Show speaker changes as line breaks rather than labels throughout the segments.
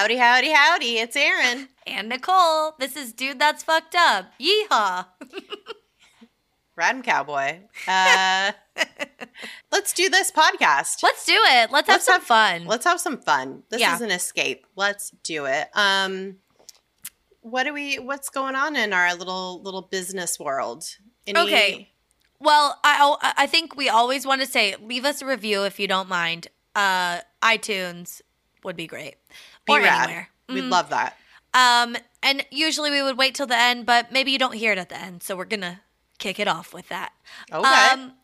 Howdy, howdy, howdy. It's Erin.
And Nicole, this is Dude That's Fucked Up. Yeehaw.
Radham Cowboy. Uh, let's do this podcast.
Let's do it. Let's have
Let's
some
have-
fun.
Let's have some fun. This
Yeah.
is an escape. Let's do it. Um, what do we? What's going on in our little little business world? Any-
Okay. Well, I I think we always want to say leave us a review if you don't mind. Uh, iTunes would be great.
Be
or
rad.
anywhere.
We'd
Mhm.
love that.
Um, and usually we would wait till the end, but maybe you don't hear it at the end, so we're gonna kick it off with that.
Okay.
Um,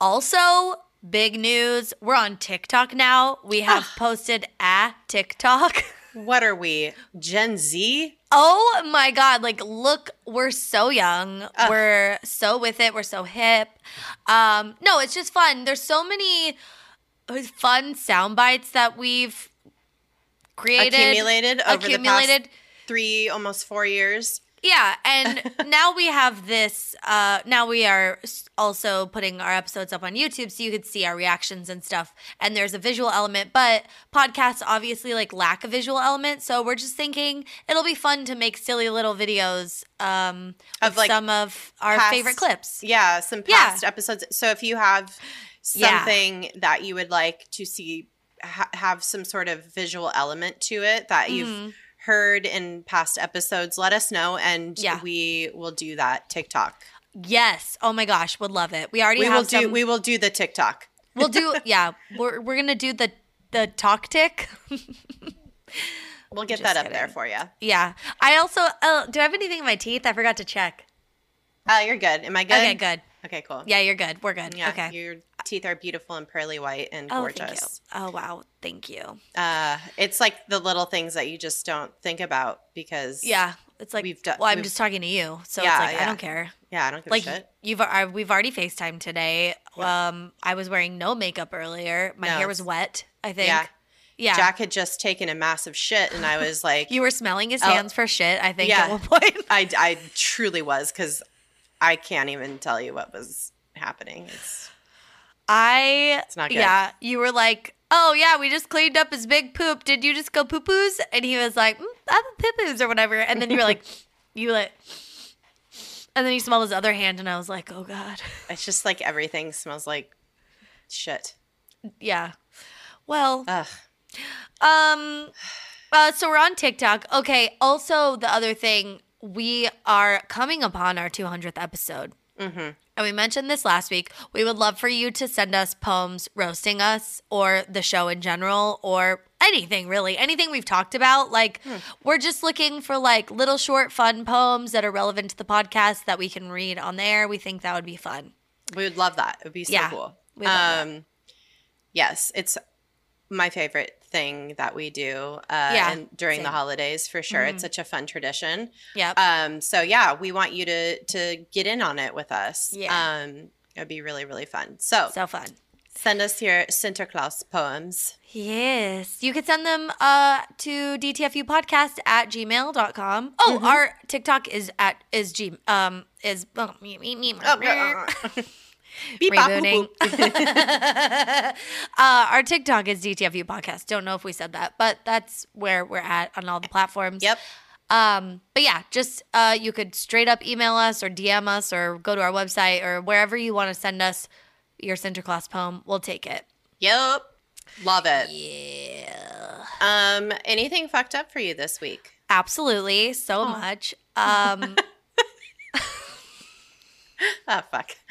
also, big news: we're on TikTok now. We have posted a TikTok.
what are we? Gen Z?
Oh my god, like look, we're so young.
Ugh.
We're so with it. We're so hip. Um no, it's just fun. There's so many fun sound bites that we've created
Accumulated over the
accumulated.
past three, almost four years.
yeah, and now we have this uh now we are also putting our episodes up on YouTube so you could see our reactions and stuff. And there's a visual element, but podcasts obviously like lack a visual element, so we're just thinking it'll be fun to make silly little videos um
Of, like,
some of our
past-
favorite clips.
Yeah, some
Yeah.
past episodes. So if you have
Yeah.
something that you would like to see ha- have some sort of visual element to it that you've
Mhm.
heard in past episodes, let us know and
Yeah.
we will do that TikTok.
Yes. Oh my gosh, would love it. We already
We
have
will do
some
we will do the TikTok.
We'll do yeah, we're we're going to do the the talk tick.
We'll get
Just
that up
kidding.
there for you.
yeah. I also uh, do I have anything in my teeth? I forgot to check.
Uh, you're good. Am I good?
Okay, good.
Okay, cool.
Yeah, you're good. We're good.
Yeah,
okay.
your teeth are beautiful and pearly white and
Oh, thank you.
gorgeous.
Oh, wow. Thank you.
Uh, it's like the little things that you just don't think about because
Yeah. It's like,
We've done-
well, I'm
we've-
just talking to you. So
Yeah,
it's like,
yeah.
I don't care.
yeah, I don't give
Like,
a shit.
you've, I, we've already FaceTime today. Um, I was wearing no makeup earlier. My
No,
hair was wet, I think.
Yeah.
Yeah.
Jack had just taken a massive shit, and I was like,
you were smelling his
Oh.
hands for shit, I think,
Yeah.
at one point.
I, I truly was because I can't even tell you what was happening. It's
I
It's not good.
Yeah, you were like, "Oh yeah, we just cleaned up his big poop. Did you just go poo poos?" And he was like, mm, "I'm poo poos or whatever." And then you were like, "You like," and then he smelled his other hand, and I was like, "Oh god."
it's just like everything smells like shit.
Yeah. Well,
Ugh.
um, uh, so we're on TikTok. Okay. Also, the other thing, we are coming upon our 200th episode.
Mm-hmm.
And we mentioned this last week. We would love for you to send us poems roasting us or the show in general or anything really, anything we've talked about. Like, we're just looking for like little short, fun poems that are relevant to the podcast that we can read on there. We think that would be fun.
We would love that. It would be so
Yeah,
cool.
we love that.
um, yes, it's my favorite thing that we do. Uh,
Yeah,
and during the holidays for sure.
Mhm.
It's such a fun tradition.
Yep.
Um, so yeah, we want you to to get in on it with us.
Yeah.
Um, it'd be really really fun. So,
so fun.
send us your Sinterklaas poems.
Yes. You could send them uh, to dtfupodcast at gmail.com. Oh,
Mm-hmm.
our TikTok is at, is G, um, is, oh, me, me, me,
Oh, Beep,
rebooting. uh, our TikTok is DTFU podcast. Don't know if we said that, but that's where we're at on all the platforms.
Yep.
Um, but yeah, just uh, you could straight up email us or DM us or go to our website or wherever you want to send us your Sinterklaas poem. We'll take it.
Yep. Love it.
Yeah.
Um, anything fucked up for you this week?
Absolutely. So much. Um,
Oh fuck.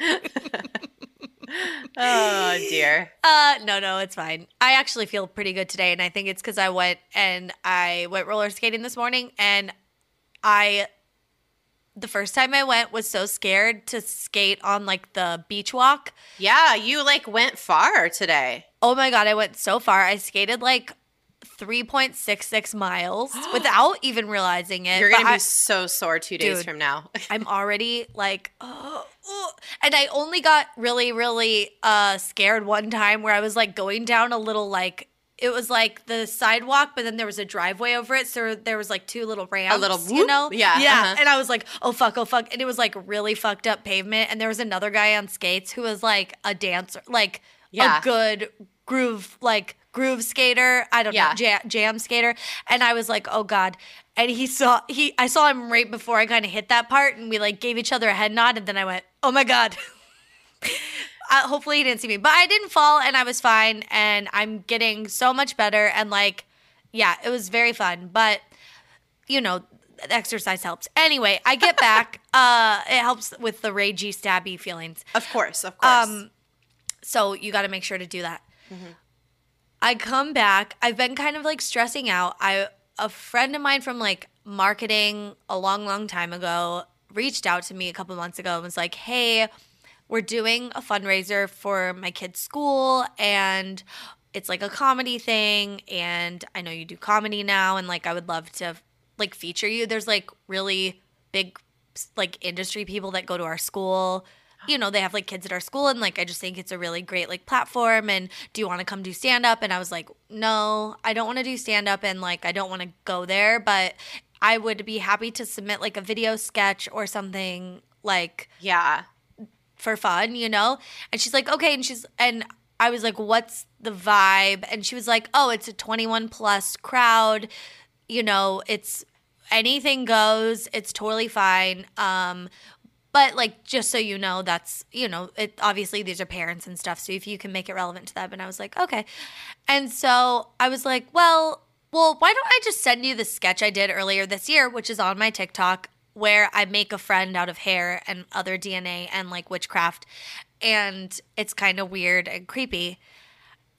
oh dear.
uh, no, no, it's fine. I actually feel pretty good today. And I think it's because I went and I went roller skating this morning and I the first time I went was so scared to skate on like the beach walk.
Yeah, you like went far today.
Oh my god, I went so far. I skated like 3.66 miles without even realizing it.
You're gonna be
I-
so sore two days
Dude.
from now.
I'm already like, oh, oh. and I only got really, really uh, scared one time where I was like going down a little like it was like the sidewalk, but then there was a driveway over it, so there was like two little ramps, A
little
you know,
Yeah,
yeah.
uh-huh.
And I was like, oh fuck, oh fuck, and it was like really fucked up pavement, and there was another guy on skates who was like a dancer, like
Yeah.
a good groove, like groove skater. I don't
Yeah.
know, jam, jam skater. And I was like, oh God. And he saw he I saw him right before I kind of hit that part and we like gave each other a head nod and then I went, oh my God. uh, hopefully he didn't see me. But I didn't fall and I was fine and I'm getting so much better and like yeah, it was very fun. But you know, exercise helps. Anyway, I get back. uh it helps with the ragey stabby feelings.
Of course, of course.
Um, so you got to make sure to do that. I come back. I've been kind of like stressing out. I a friend of mine from like marketing a long, long time ago reached out to me a couple months ago and was like, "Hey, we're doing a fundraiser for my kid's school and." It's like a comedy thing, and I know you do comedy now, and like I would love to like feature you. There's like really big like industry people that go to our school you know they have like kids at our school and like i just think it's a really great like platform and do you want to come do stand up and i was like no i don't want to do stand up and like i don't want to go there but i would be happy to submit like a video sketch or something like
yeah.
for fun, you know? And she's like, okay. And she's, and I was like, what's the vibe? And she was like, oh, it's a 21 plus crowd. You know, it's anything goes. It's totally fine. Um, but like, just so you know, that's, you know, it obviously these are parents and stuff. So if you can make it relevant to them. And I was like, okay. And so I was like, well, well, why don't I just send you the sketch I did earlier this year, which is on my TikTok, where I make a friend out of hair and other DNA and like witchcraft. And it's kind of weird and creepy.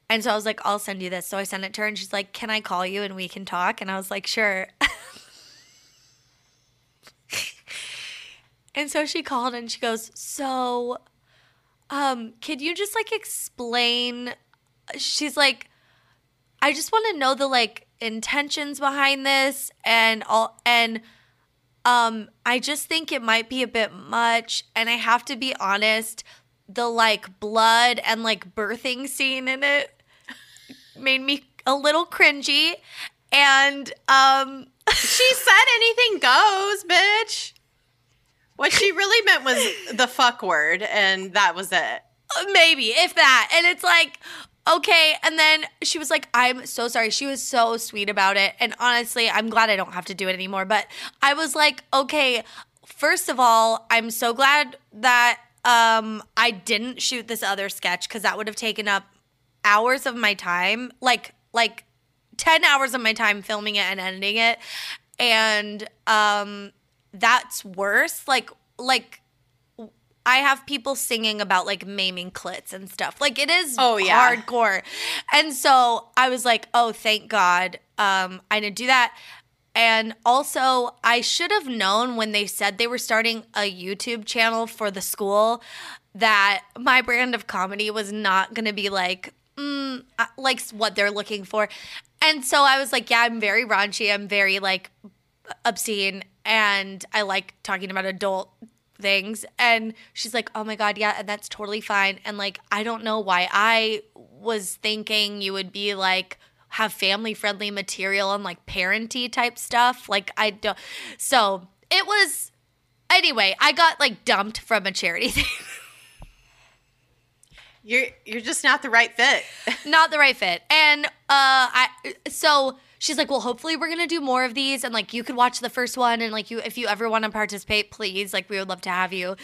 And so I was like, I'll send you this. So I sent it to her and she's like, Can I call you and we can talk? And I was like, Sure. and so she called and she goes, So, um, can you just like explain? She's like, I just want to know the like intentions behind this and all and um I just think it might be a bit much and I have to be honest the like blood and like birthing scene in it made me a little cringy and um
She said anything goes, bitch. What she really meant was the fuck word, and that was it.
maybe if that. And it's like okay and then she was like i'm so sorry. She was so sweet about it and honestly i'm glad i don't have to do it anymore but i was like okay first of all i'm so glad that um i didn't shoot this other sketch because that would have taken up hours of my time like like 10 hours of my time filming it and editing it. And um that's worse like like I have people singing about like maiming clits and stuff. Like it is
Oh, yeah.
hardcore. And so I was like, oh, thank God. Um, I didn't do that. And also, I should have known when they said they were starting a YouTube channel for the school that my brand of comedy was not going to be like, mm, uh, like what they're looking for. And so I was like, yeah, I'm very raunchy. I'm very like obscene and I like talking about adult things. And she's like, oh my God, yeah, and that's totally fine. And like, I don't know why I was thinking you would be like, have family friendly material and like parenty type stuff. Like, I don't. So it was, anyway, I got like dumped from a charity thing.
You're you're just not the right fit.
not the right fit. And uh I so she's like, "Well, hopefully we're going to do more of these and like you could watch the first one and like you if you ever want to participate, please, like we would love to have you."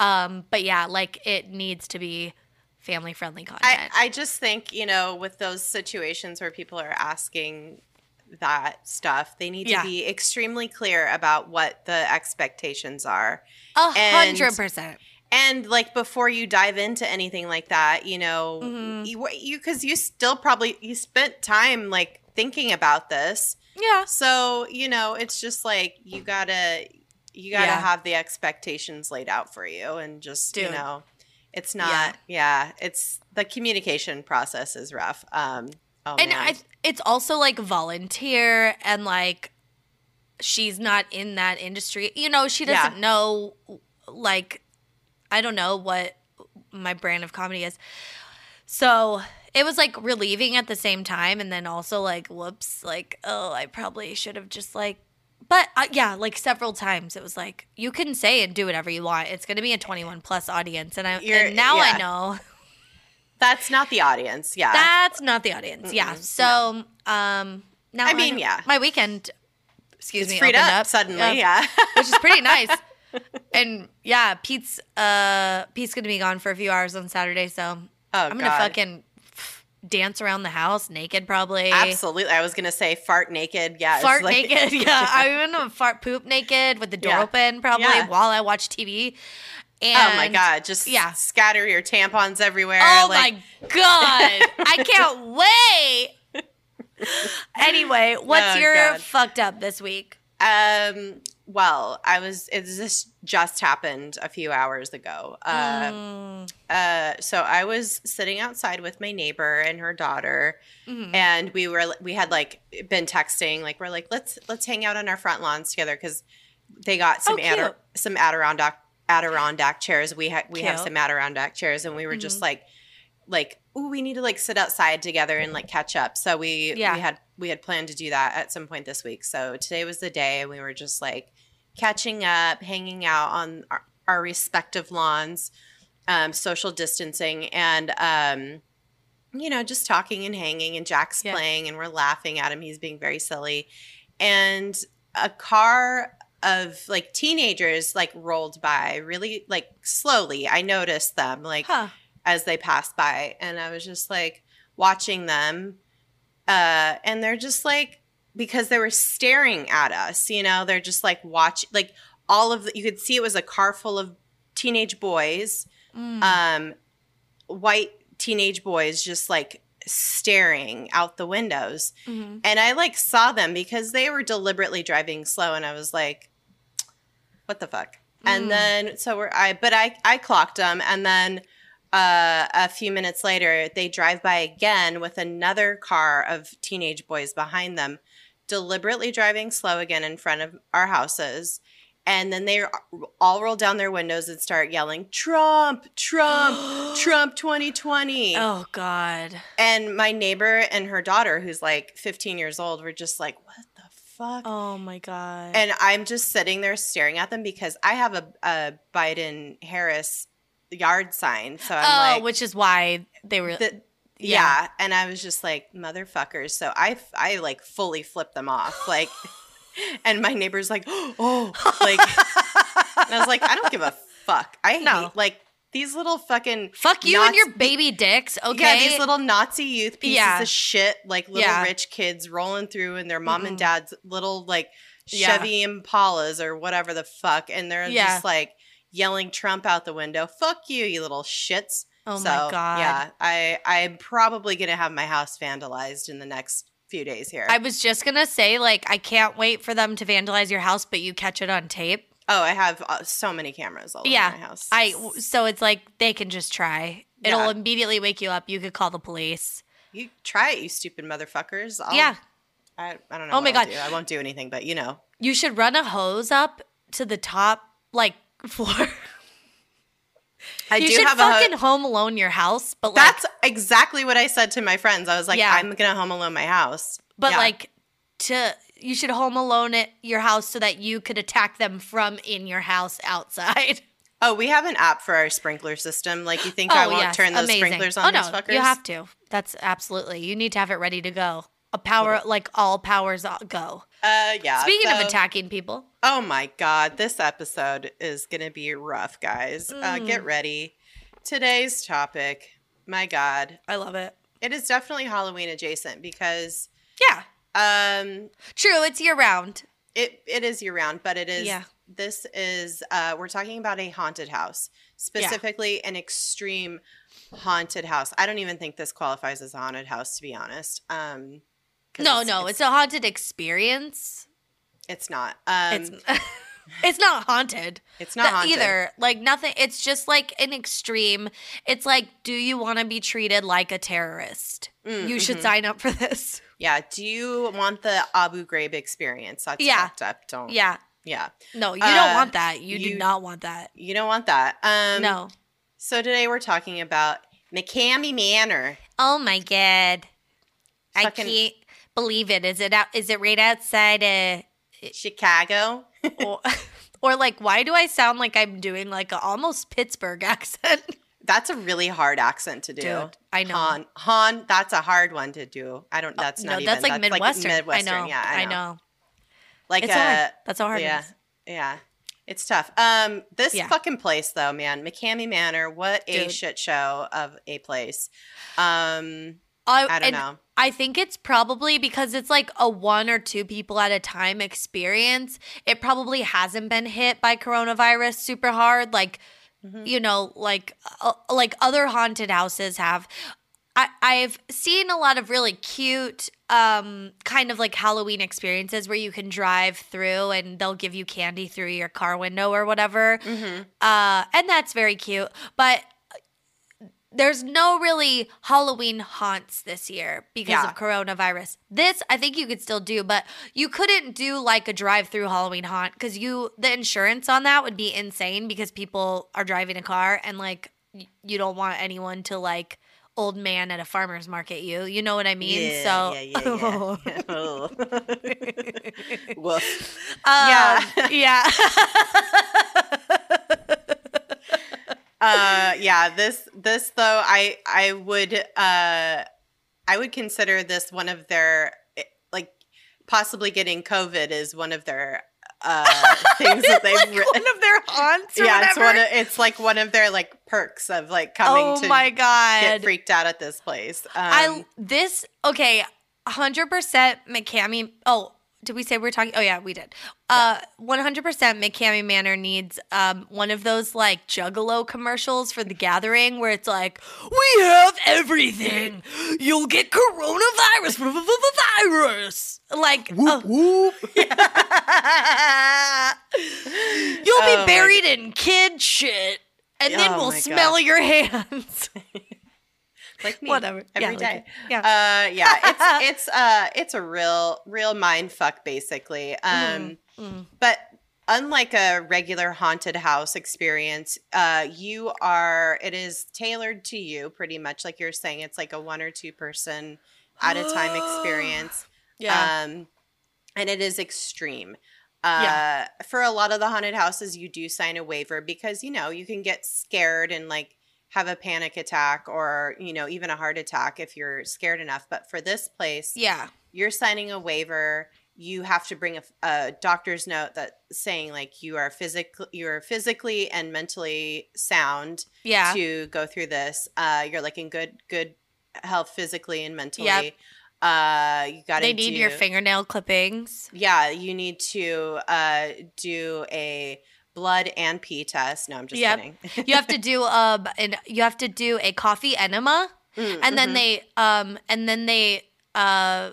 Um but yeah, like it needs to be family friendly content.
I, I just think, you know, with those situations where people are asking that stuff, they need
Yeah.
to be extremely clear about what the expectations are.
A hundred percent.
And like before you dive into anything like that, you know,
Mhm.
you you because you still probably you spent time like thinking about this.
Yeah.
So, you know, it's just like you gotta you gotta
Yeah.
have the expectations laid out for you and just, you know, it's not yeah. it's the communication process is rough. Um oh
and. I, it's also like volunteer and like she's not in that industry you know she doesn't know like i don't know what my brand of comedy is so it was like relieving at the same time and then also like whoops like oh i probably should have just like but uh, yeah like several times it was like you can say and do whatever you want it's going to be a 21 plus audience and i and now i know
That's not the audience. Yeah.
That's not the audience. Yeah. So, um, now
I mean, yeah.
my weekend, excuse
it's
me,
freed up,
up
suddenly. Yeah.
which is pretty nice. And yeah, Pete's uh Pete's gonna be gone for a few hours on Saturday, so
Oh,
I'm gonna
God.
fucking dance around the house naked, probably.
Absolutely. I was gonna say fart naked. Yeah.
Fart
like-
naked, yeah. I'm gonna fart poop naked with the door
Yeah.
open, probably
Yeah.
while I watch TV. And
oh my god! Just
yeah.
scatter your tampons everywhere.
Oh
like,
my god! I can't wait. Anyway, what's
Oh,
your
God.
fucked up this week?
Um. Well, I was. It, this just happened a few hours ago. Uh,
Mm,
uh. So I was sitting outside with my neighbor and her daughter,
mhm.
and we were we had like been texting. Like we're like let's let's hang out on our front lawns together because they got some
Oh,
some Adirondack Adirondack chairs. We had we have some Adirondack chairs, and we were just
Mhm.
like like ooh we need to like sit outside together and like catch up. So we
Yeah.
we had we had planned to do that at some point this week. So today was the day, and we were just like catching up, hanging out on our, our respective lawns, um, social distancing, and um, you know, just talking and hanging. And Jack's
Yeah.
playing, and we're laughing at him. He's being very silly, and a car of like teenagers like rolled by really like slowly. I noticed them like
Huh.
As they passed by and i was just like watching them uh and they're just like because they were staring at us you know they're just like watch like all of the, you could see it was a car full of teenage boys
Mm.
um white teenage boys just like staring out the windows
Mhm.
and I like saw them because they were deliberately driving slow, and I was like, "What the fuck?" And
Mm.
then so we're I, but I I clocked them, and then uh, a few minutes later they drive by again with another car of teenage boys behind them, deliberately driving slow again in front of our houses. And then they all roll down their windows and start yelling, Trump, Trump, Trump 2020.
Oh God.
And my neighbor and her daughter, who's like 15 years old, were just like, what the fuck?
Oh my God.
And I'm just sitting there staring at them because I have a, a Biden Harris yard sign. So I'm
oh,
like,
which is why they were.
the,
yeah.
yeah. And I was just like, motherfuckers. So I, I like fully flipped them off. Like, and my neighbor's like, oh, like, and I was like, I don't give a fuck. I
No.
hate, like, these little fucking
Fuck you and your baby dicks. Okay.
Yeah, these little Nazi youth pieces
Yeah.
of shit, like little
Yeah.
rich kids rolling through in their mom and
Mm-mm.
dad's little like. Chevy Impalas or whatever the fuck, and they're just like yelling Trump out the window. Fuck you, you little shits.
oh
so,
my God.
Yeah, I I'm probably gonna have my house vandalized in the next few days here.
I was just gonna say, like, I can't wait for them to vandalize your house, but you catch it on tape.
oh, I have uh, so many cameras all
Yeah,
over my house.
I so it's like they can just try. It'll
Yeah.
immediately wake you up. You could call the police.
you try it, you stupid motherfuckers. I'll,
yeah,
I, I don't know.
Oh my God.
I won't do anything, but you know.
you should run a hose up to the top like floor.
I
you
do
should
have a ho-
fucking home alone your house, but like,
That's exactly what I said to my friends. I was like,
Yeah.
I'm gonna home alone my house.
but
Yeah.
like to you should home alone at your house so that you could attack them from in your house outside.
oh, we have an app for our sprinkler system. Like, you think oh, I won't turn those
Oh, amazing.
sprinklers on
oh, no,
these fuckers?
You have to. That's absolutely. You need to have it ready to go. A power like all powers go.
Uh, yeah.
Speaking of attacking people,
oh my god, this episode is gonna be rough, guys. Uh,
Mm.
get ready. Today's topic, my god,
I love it.
it is definitely Halloween adjacent because
Yeah,
um,
true. It's year round.
it it is year round, but it is.
Yeah.
This is uh, we're talking about a haunted house, specifically an extreme haunted house. I don't even think this qualifies as a haunted house, to be honest. Um,
No, no, it's, a haunted experience.
it's not. Um,
It's
it's
it's not haunted.
it's not haunted
either. Like nothing. It's just like an extreme. It's like, do you want to be treated like a terrorist?
Mm,
you should
mhm.
sign up for this.
Yeah. Do you want the Abu Ghraib experience? That's
Yeah.
fucked up. Don't.
Yeah.
Yeah.
No, you
Uh,
don't want that. You,
you-
do not want that.
You don't want that. Um,
no.
So today we're talking about McKamey Manor.
Oh my god. I
Fucking-
can't believe it. Is it out is it right outside uh
Chicago.
or, or like why do I sound like I'm doing like a almost Pittsburgh accent?
That's a really hard accent to do.
Dude, I know.
Han, Han, that's a hard one to do. I don't. That's
no,
not even.
that's like Midwestern.
Midwestern.
I know.
Yeah, I know.
I know.
Like
It's
a,
hard. That's how hard
yeah,
is.
yeah. It's tough. Um, this
Yeah.
fucking place though, man, McKamey Manor. What a shit show of a place. Um,
I,
I don't know.
I think it's probably because it's like a one or two people at a time experience. It probably hasn't been hit by coronavirus super hard, like
Mhm.
you know, like uh, like other haunted houses have. I, I've seen a lot of really cute, um, kind of like Halloween experiences where you can drive through and they'll give you candy through your car window or whatever.
Mhm.
Uh, and that's very cute. But there's no really Halloween haunts this year because
Yeah.
of coronavirus. This I think you could still do, but you couldn't do like a drive-through Halloween haunt because you the insurance on that would be insane because people are driving a car and like you don't want anyone to like old man at a farmer's market you. You know what I mean?
Yeah,
so
yeah, yeah, yeah. Oh. Woof.
Um,
Yeah.
yeah.
uh yeah this this though i i would uh i would consider this one of their like possibly getting covid is one of their uh things that they've
like
written
one of their haunts or
yeah it's one of it's like one of their like perks of like coming
oh
to
my god.
get freaked out at this place um,
I this okay, hundred percent McKamey. Oh, did we say we are talking? Oh yeah, we did. Uh, one hundred percent McKamey Manor needs um one of those like Juggalo commercials for The Gathering where it's like, "We have everything. You'll get coronavirus virus." Like, oh,
whoop.
you'll
Oh
be buried in kid shit, and then
Oh
we'll smell
God.
your hands.
like me
Whatever.
every
Yeah,
day.
like- yeah.
uh yeah it's it's uh it's a real real mind fuck basically um
Mm.
But unlike a regular haunted house experience, uh, you are it is tailored to you pretty much like you're saying. It's like a one or two person at a time experience.
Yeah.
Um, and it is extreme. Uh,
Yeah.
For a lot of the haunted houses, you do sign a waiver because, you know, you can get scared and like have a panic attack or, you know, even a heart attack if you're scared enough. But for this place,
yeah.
you're signing a waiver you have to bring a, a doctor's note that saying like you are physically you're physically and mentally sound
Yeah.
to go through this uh you're like in good good health physically and mentally
Yep.
uh you got to
they need your fingernail clippings.
yeah you need to uh do a blood and pee test no i'm just
Yep.
kidding
You have to do um and you have to do a coffee enema
Mm,
and then
mhm.
they um and then they uh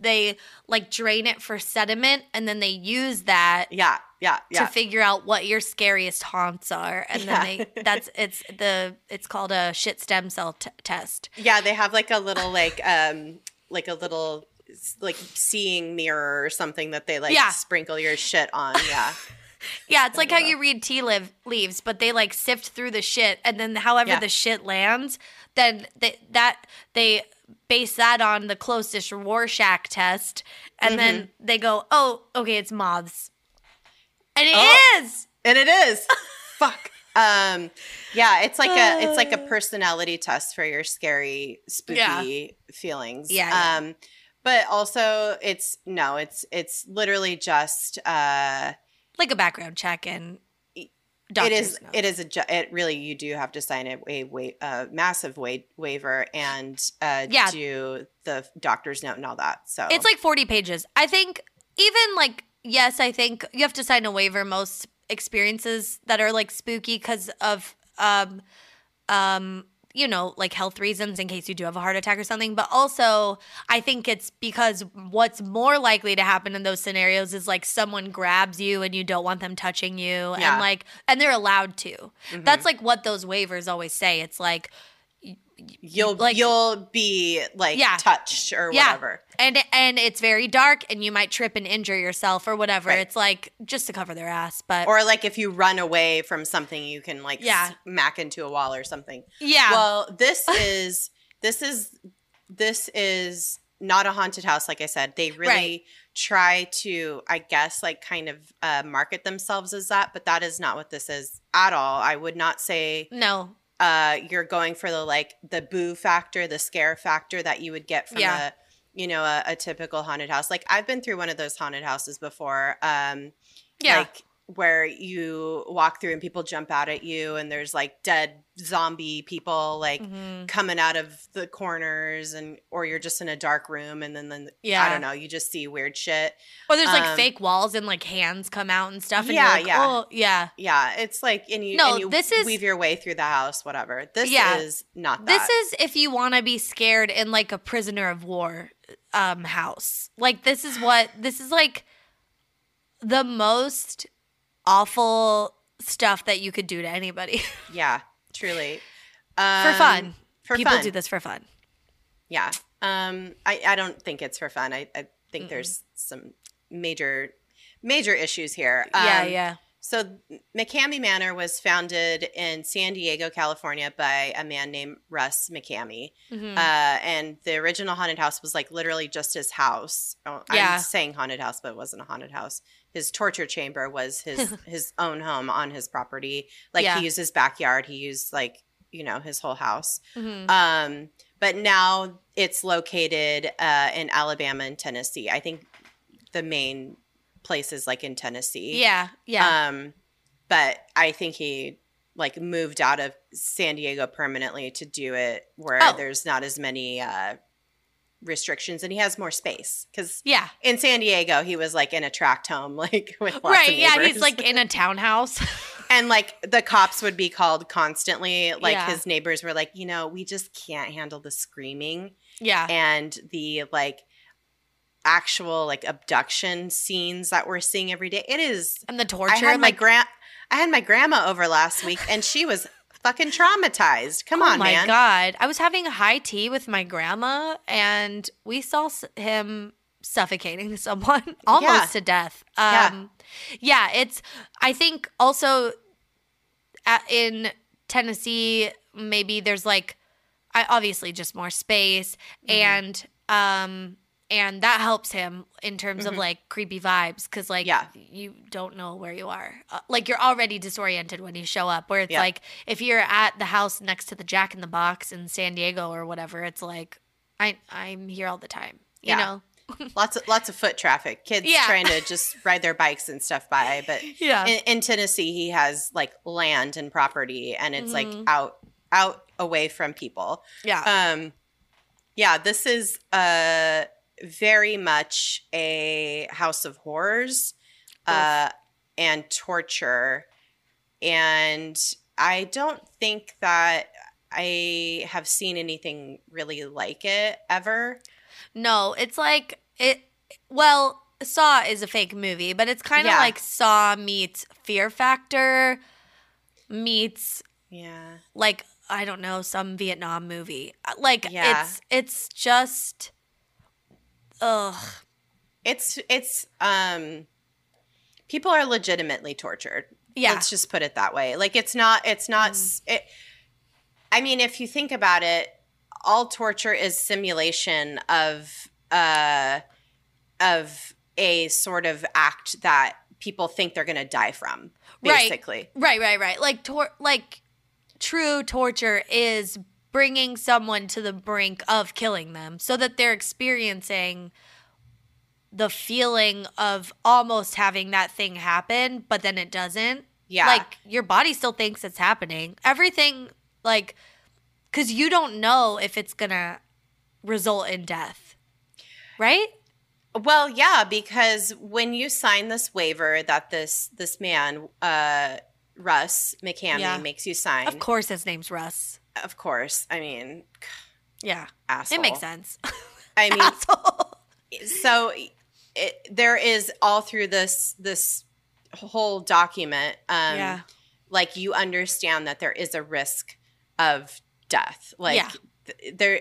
they like drain it for sediment and then they use that
yeah yeah yeah
to figure out what your scariest haunts are and
Yeah.
then they that's it's the it's called a shit stem cell t- test.
Yeah, they have like a little like um like a little like seeing mirror or something that they like
Yeah.
sprinkle your shit on. Yeah.
Yeah, it's like how you read tea leaf leaves, but they like sift through the shit, and then however
Yeah.
the shit lands, then they, that they base that on the closest Rorschach test, and then
Mm-hmm.
they go, "Oh, okay, it's moths," and it
Oh.
is.
and it is. Fuck. Um yeah, it's like a it's like a personality test for your scary spooky
Yeah.
feelings.
Yeah, yeah.
Um but also it's no, it's it's literally just uh
like a background check and
it
doctor's
is
note.
it is a it really you do have to sign a a, wa- a massive wa- waiver and uh
Yeah.
do the doctor's note and all that. So
It's like 40 pages. I think even like yes, I think you have to sign a waiver most experiences that are like spooky cuz of um um you know, like health reasons in case you do have a heart attack or something, but also I think it's because what's more likely to happen in those scenarios is like someone grabs you and you don't want them touching you
Yeah.
and like and they're allowed to.
Mhm.
That's like what those waivers always say. It's like
you'll
like-
you'll be like
Yeah.
touched or
Yeah.
whatever.
and and it's very dark and you might trip and injure yourself or whatever
Right.
it's like just to cover their ass but
Or like if you run away from something, you can like
Yeah.
smack into a wall or something.
yeah
Well, this is this is this is not a haunted house. Like I said, they really
Right.
try to, I guess, like kind of uh, market themselves as that, but that is not what this is at all. I would not say
no
uh, you're going for the like the boo factor, the scare factor that you would get from
Yeah.
a you know a, a typical haunted house. Like I've been through one of those haunted houses before. Um,
Yeah.
like where you walk through and people jump out at you and there's like dead zombie people like
Mhm.
coming out of the corners and or you're just in a dark room and then then
yeah I
don't know, you just see weird shit.
Or there's like
Um,
fake walls and like hands come out and stuff. And
Yeah,
you're like,
yeah.
Oh, yeah.
Yeah, it's like and you
No,
and you
this is-
weave your way through the house, whatever. This
Yeah.
is not
This
that.
is if you want to be scared in like a prisoner of war um house. Like this is what this is like the most awful stuff that you could do to anybody
yeah, truly.
for
Um,
fun.
For
People
fun.
do this for fun.
Yeah. Um, I, I don't think it's for fun. I, I think
Mm-mm.
there's some major major issues here.
yeah,
Um,
yeah.
So McKamey Manor was founded in San Diego, California by a man named Russ McKamey.
Mhm.
Uh, and the original haunted house was like literally just his house. Oh,
Yeah.
I'm saying haunted house, but it wasn't a haunted house. His torture chamber was his his own home on his property. Like
Yeah.
he used his backyard. He used like you know his whole house.
Mhm.
Um, but now it's located uh, in Alabama and Tennessee. I think the main place is like in Tennessee.
yeah, yeah.
Um, but I think he like moved out of San Diego permanently to do it where
Oh.
there's not as many uh, restrictions and he has more space because
yeah.
in San Diego he was like in a tract home like with lots
Right. Yeah, he's like in a townhouse.
and like the cops would be called constantly like
Yeah.
his neighbors were like you know we just can't handle the screaming
yeah.
and the like actual like abduction scenes that we're seeing every day it is
And the torture.
I had my
like,
grand I had my grandma over last week and she was fucking traumatized. Come
oh
on, man.
Oh my god! I was having high tea with my grandma, and we saw him suffocating someone almost
Yeah.
to death.
Yeah.
Um, yeah. it's. I think also at, in Tennessee, maybe there's like, I obviously just more space,
Mm-hmm.
and um, and that helps him in terms of
Mhm.
like creepy vibes because like
Yeah.
you don't know where you are uh, like you're already disoriented when you show up where it's
Yeah.
like if you're at the house next to the jack in the box in san diego or whatever it's like i i'm here all the time you
Yeah.
know
Lots of lots of foot traffic. Kids
Yeah.
trying to just ride their bikes and stuff by. But
yeah
in, in Tennessee, he has like land and property, and it's like
Mhm.
out out away from people.
yeah
Um, yeah, this is uh very much a house of horrors, uh, and torture, and I don't think that I have seen anything really like it ever.
no it's like it well saw is a fake movie but it's kind of
Yeah.
like saw meets fear factor meets
Yeah,
like I don't know some Vietnam movie. Like
Yeah.
it's it's just ugh.
it's it's um, people are legitimately tortured.
Yeah.
Let's just put it that way. Like it's not it's not s it I mean if you think about it all torture is simulation of uh of a sort of act that people think they're going to die from
Right.
basically.
Right, right, right. Like tor- like true torture is bringing someone to the brink of killing them so that they're experiencing the feeling of almost having that thing happen but then it doesn't.
Yeah.
Like your body still thinks it's happening. Everything like cuz you don't know if it's going to result in death. Right?
Well, yeah, because when you sign this waiver that this this man uh Russ McKamey
Yeah.
makes you sign.
Of course his name's Russ.
Of course. I mean,
Yeah.
asshole.
It makes sense.
I mean,
Asshole.
so it, there is all through this this whole document um
Yeah.
like you understand that there is a risk of death like
Yeah.
th- there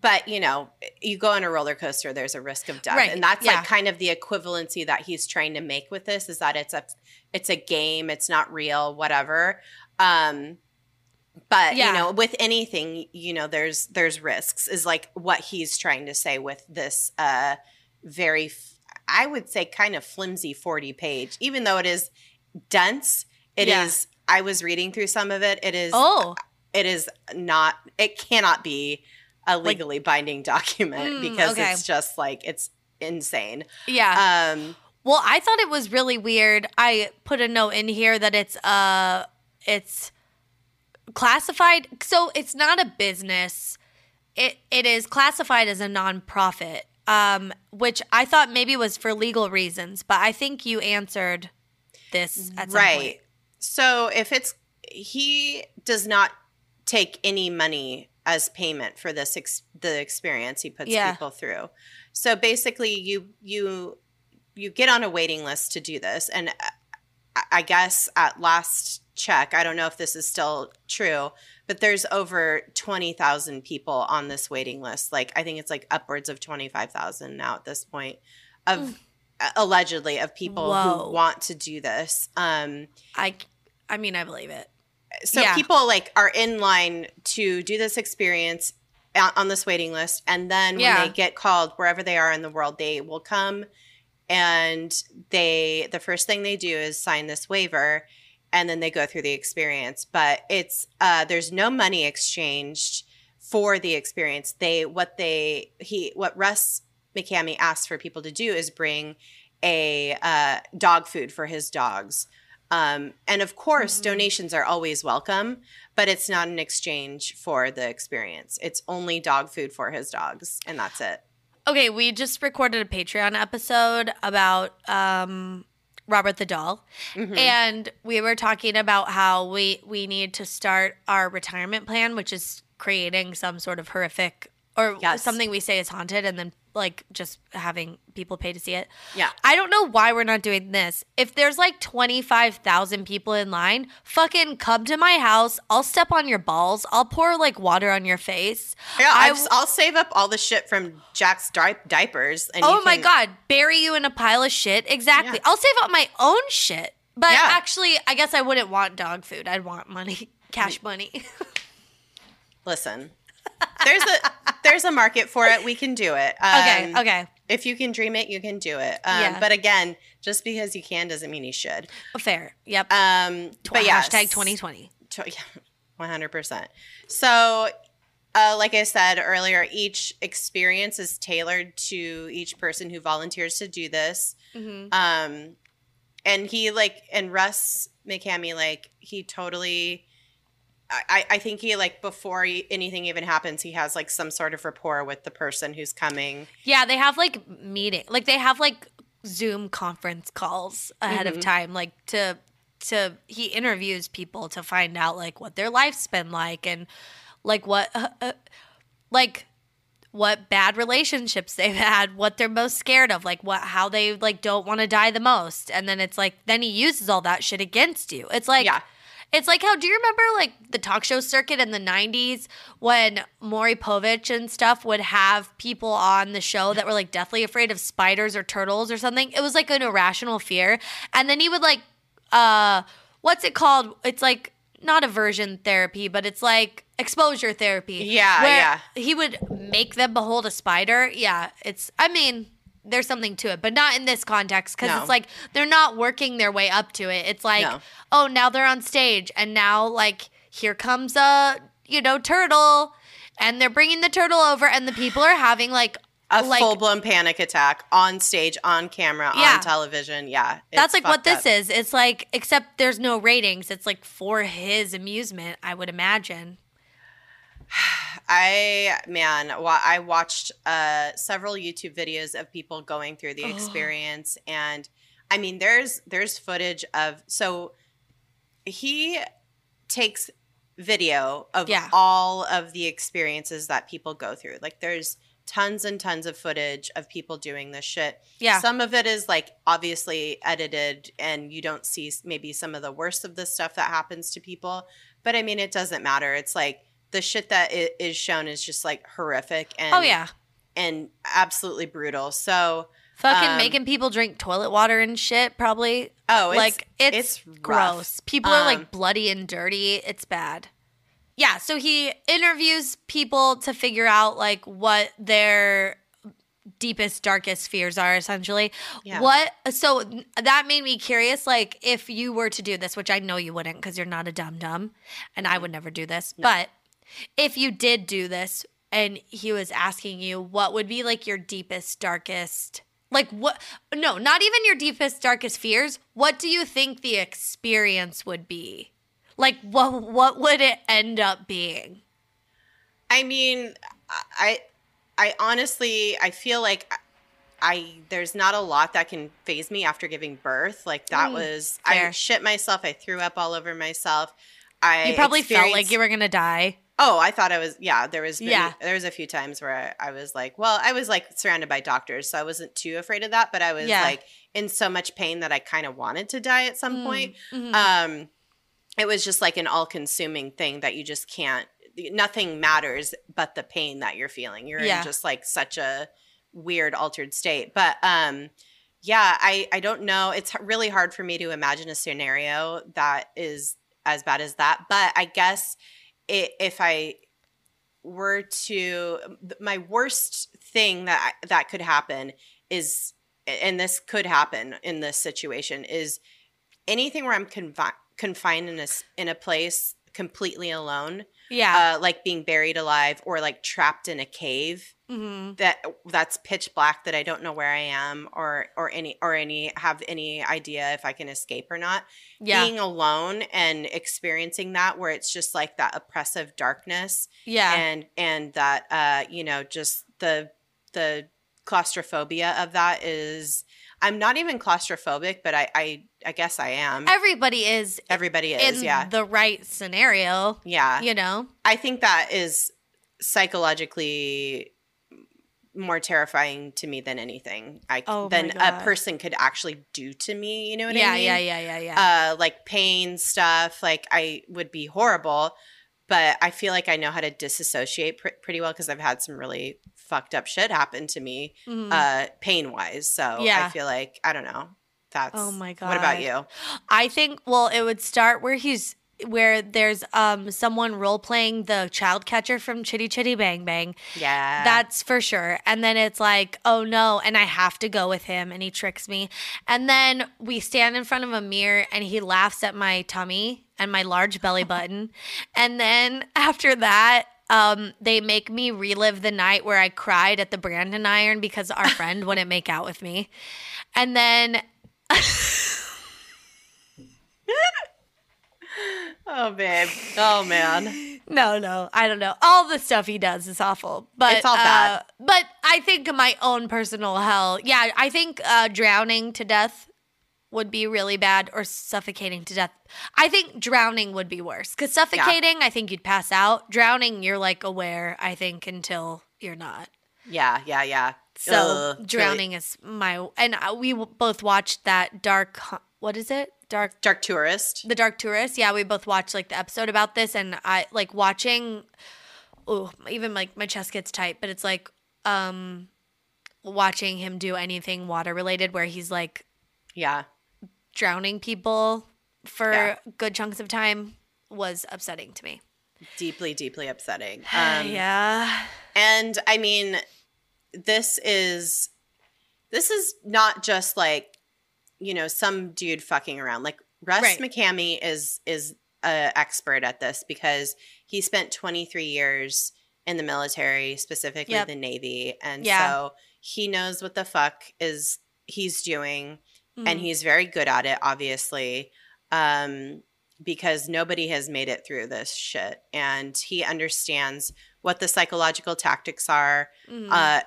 but you know you go on a roller coaster there's a risk of death
Right,
and that's
yeah.
like kind of the equivalency that he's trying to make with this is that it's a it's a game it's not real whatever um but
Yeah.
you know with anything you know there's there's risks is like what he's trying to say with this uh very f- i would say kind of flimsy 40 page even though it is dense It is.
Yeah.
i was reading through some of it it is
Oh,
it is not it cannot be a legally binding document
Mm,
because
okay.
it's just like it's insane.
Yeah.
Um
Well, I thought it was really weird. I put a note in here that it's uh it's classified so it's not a business. It it is classified as a nonprofit. Um which I thought maybe was for legal reasons, but I think you answered this
right. So if it's he does not take any money as payment for this ex- the experience he puts
Yeah.
people through. So basically you you you get on a waiting list to do this and I- I guess at last check, I don't know if this is still true, but there's over 20,000 people on this waiting list. Like I think it's like upwards of 25,000 now at this point of allegedly of people
Whoa.
who want to do this. Um
I I mean, I believe it.
so
Yeah.
people like are in line to do this experience on this waiting list and then
Yeah.
when they get called wherever they are in the world they will come and they the first thing they do is sign this waiver and then they go through the experience. But it's uh there's no money exchanged for the experience. They what they he what russ McKamey asks for people to do is bring a uh, dog food for his dogs. Um, and of course
Mhm.
donations are always welcome but it's not an exchange for the experience. It's only dog food for his dogs and that's it.
Okay, we just recorded a Patreon episode about um, Robert the Doll,
Mhm.
and we were talking about how we we need to start our retirement plan, which is creating some sort of horrific or
Yes.
something we say is haunted, and then like just having people pay to see it.
yeah
I don't know why we're not doing this. If there's like 25,000 people in line, fucking come to my house. I'll step on your balls. I'll pour like water on your face.
Yeah,
I
will save up all the shit from Jack's di- diapers. And
Oh my god, bury you in a pile of shit. Exactly.
Yeah.
I'll save up my own shit. But
Yeah.
actually, I guess I wouldn't want dog food. I'd want money, cash mm. money.
Listen, there's a there's a market for it. We can do it.
okay,
Um,
okay.
If you can dream it, you can do it. Um,
Yeah.
But again, just because you can doesn't mean you should.
Fair. Yep.
Um,
Tw-
but yeah,
Hashtag 2020.
One hundred percent. So, uh, like I said earlier, each experience is tailored to each person who volunteers to do this.
Mhm.
Um, and he like and Russ McKamey like he totally. I, I think he like before he, anything even happens, he has like some sort of rapport with the person who's coming.
Yeah, they have like meeting. Like they have like Zoom conference calls ahead of
Mhm.
time like to to he interviews people to find out like what their life's been like and like what uh, uh, like what bad relationships they've had, what they're most scared of, like what how they like don't want to die the most. And then it's like then he uses all that shit against you. It's like
Yeah.
It's like how do you remember like the talk show circuit in the 90s when Maury Povich and stuff would have people on the show that were like deathly afraid of spiders or turtles or something? It was like an irrational fear. And then he would like uh what's it called? It's like not aversion therapy, but it's like exposure therapy.
Yeah, yeah.
He would make them behold a spider. Yeah, it's I mean there's something to it, but not in this context because
No.
it's like they're not working their way up to it. It's like,
No.
oh, now they're on stage, and now like here comes a you know turtle, and they're bringing the turtle over, and the people are having like
A
like
full blown panic attack on stage, on camera,
Yeah.
on television. Yeah,
that's like what this
up.
is. It's like except there's no ratings. It's like for his amusement, I would imagine.
I man, wa- I watched uh, several YouTube videos of people going through the experience, and I mean, there's there's footage of so he takes video of
Yeah.
all of the experiences that people go through. Like, there's tons and tons of footage of people doing this shit.
Yeah.
Some of it is like obviously edited, and you don't see maybe some of the worst of the stuff that happens to people. But I mean, it doesn't matter. It's like the shit that i- shown is just like horrific and
oh yeah,
and absolutely brutal. So
fucking
um,
making people drink toilet water and shit. Probably.
oh, it's,
like it's,
it's rough.
gross. People are
Um,
like bloody and dirty. It's bad. Yeah, so he interviews people to figure out like what their deepest darkest fears are essentially
Yeah.
what so that made me curious like if you were to do this which i know you wouldn't because you're not a dumb dumb and i would never do this but if you did do this and he was asking you what would be like your deepest darkest like what no not even your deepest darkest fears what do you think the experience would be like what what would it end up being
I mean, I, I honestly, I feel like I there's not a lot that can phase me after giving birth. Like that
Mm,
was I shit myself. I threw up all over myself. I
you probably felt like you were gonna die
Oh, I thought I was. Yeah, there was. Many,
Yeah.
there was a few times where I, I was like, well, I was like surrounded by doctors, so I wasn't too afraid of that. But I was
Yeah.
like in so much pain that I kind of wanted to die at some point.
Mhm.
Um, it was just like an all-consuming thing that you just can't. Nothing matters but the pain that you're feeling. You're
Yeah.
in just like such a weird, altered state. But um, yeah, I I don't know. It's really hard for me to imagine a scenario that is as bad as that. But I guess if I were to my worst thing that that could happen is and this could happen in this situation is anything where I'm confi- confined in a in a place completely alone
yeah.
uh, like being buried alive or like trapped in a cave
hmm
that that's pitch black that I don't know where I am or or any or any have any idea if I can escape or not.
Yeah.
Being alone and experiencing that where it's just like that oppressive darkness
yeah.
and and that uh you know just the the claustrophobia of that is i'm not even claustrophobic but i i, I guess i am.
Everybody is
everybody is
in
yeah.
the right scenario
yeah.
you know?
I think that is psychologically more terrifying to me than anything i
Oh
than a person could actually do to me you know what
yeah
i mean?
Yeah, yeah yeah yeah.
Yeah uh like pain stuff like i would be horrible but i feel like i know how to disassociate pr- pretty well because i've had some really fucked up shit happened to me
Mhm.
uh pain wise so
Yeah.
i feel like i don't know that's
Oh my god.
what about you
I think well it would start where he's where there's um someone role playing the child catcher from Chitty Chitty Bang Bang.
yeah
That's for sure. And then it's like, oh no, and I have to go with him and he tricks me. And then we stand in front of a mirror and he laughs at my tummy and my large belly button. and then after that, um, they make me relive the night where I cried at the Brandon Iron because our friend wouldn't make out with me. And then
oh babe oh man
No, no, I don't know. All the stuff he does is awful, but
It's all bad.
uh, but I think my own personal hell, yeah, I think uh, drowning to death would be really bad, or suffocating to death. I think drowning would be worse because suffocating, I think you'd pass out. Drowning, you're like aware, I think, until you're not.
yeah yeah yeah
So
Ugh, it's really-
drowning is my and uh, we both watched that dark. What is it? Dark
dark tourist
the Dark Tourist. Yeah, we both watched like the episode about this, and I like watching. Oh, even like my chest gets tight, but it's like um watching him do anything water related, where he's like
yeah
drowning people for
Yeah.
good chunks of time, was upsetting to me.
deeply deeply upsetting um
yeah,
And I mean, this is this is not just like you know some dude fucking around. Like Russ
Right.
McKamey is is a expert at this because he spent 23 years in the military, specifically
Yep.
the Navy, and
Yeah.
so he knows what the fuck is he's doing, and
Mhm.
he's very good at it, obviously. Um, because nobody has made it through this shit, and he understands what the psychological tactics are
Mhm.
uh,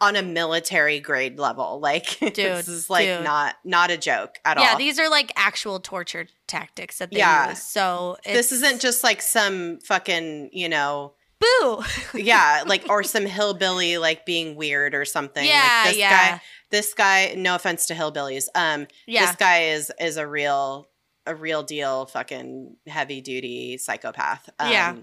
on a military grade level. Like, this is like
dude.
not not a joke at
yeah,
all.
Yeah these are like actual torture tactics that they
Yeah.
use. So
this isn't just like some fucking you know
boo.
yeah like or some hillbilly like being weird or something
Yeah,
like this
yeah.
guy this guy no offense to hillbillies um
yeah,
this guy is is a real a real deal fucking heavy duty psychopath um,
Yeah.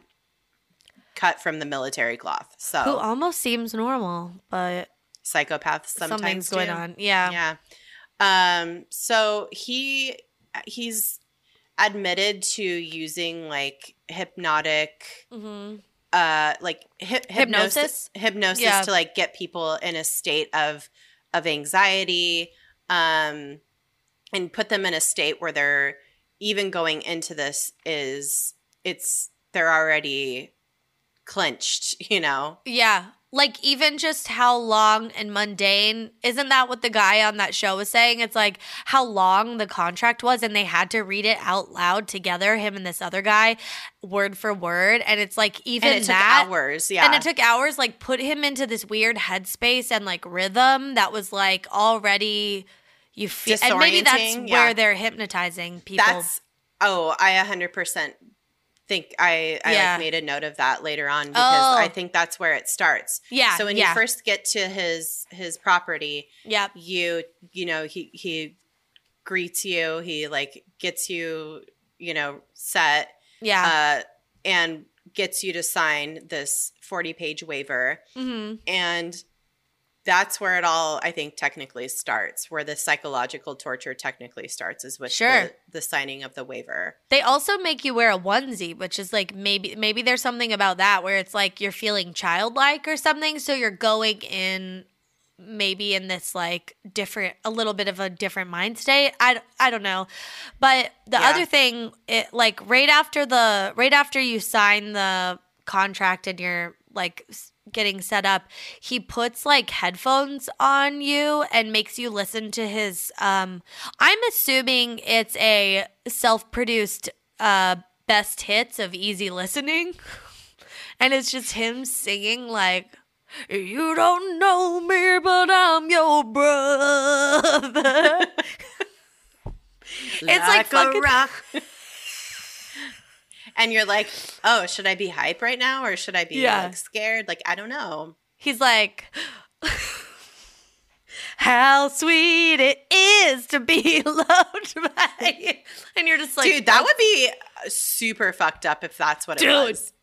cut from the military cloth so
who almost seems normal, but
psychopaths sometimes
something's going on. Yeah.
yeah um so he he's admitted to using like hypnotic
hmm
uh like hypnosis
Hypnosis?
hypnosis
Yeah.
to like get people in a state of of anxiety um and put them in a state where they're even going into this is it's they're already clenched you know
Yeah. Like even just how long and mundane isn't that what the guy on that show was saying? It's like how long the contract was and they had to read it out loud together, him and this other guy, word for word. And it's like even
and it took
that
hours yeah
And it took hours, like put him into this weird headspace and like rhythm that was like already you feel and maybe that's
Disorienting,
where they're hypnotizing people.
that's oh i 100% think i i
Yeah.
like made a note of that later on because
Oh.
i think that's where it starts
yeah.
so when
yeah,
you first get to his his property
yeah.
you you know he he greets you he like gets you you know set
Yeah.
uh and gets you to sign this 40 page waiver
hmm
and that's where it all i think technically starts where the psychological torture technically starts is with
Sure.
the, the signing of the waiver
They also make you wear a onesie, which is like maybe maybe there's something about that where it's like you're feeling childlike or something, so you're going in maybe in this like different a little bit of a different mind state. I, I don't know. But the
Yeah.
other thing it like right after the right after you sign the contract and you're like getting set up, he puts like headphones on you and makes you listen to his um I'm assuming it's a self-produced uh best hits of easy listening. And it's just him singing like you don't know me, but I'm your brother. It's like
a
fucking-
rock. and you're like oh should i be hype right now or should i be
Yeah.
like scared like i don't know
He's like, How sweet it is to be loved by. And you're just like,
dude that would be uh, super fucked up if that's what it
Dude.
was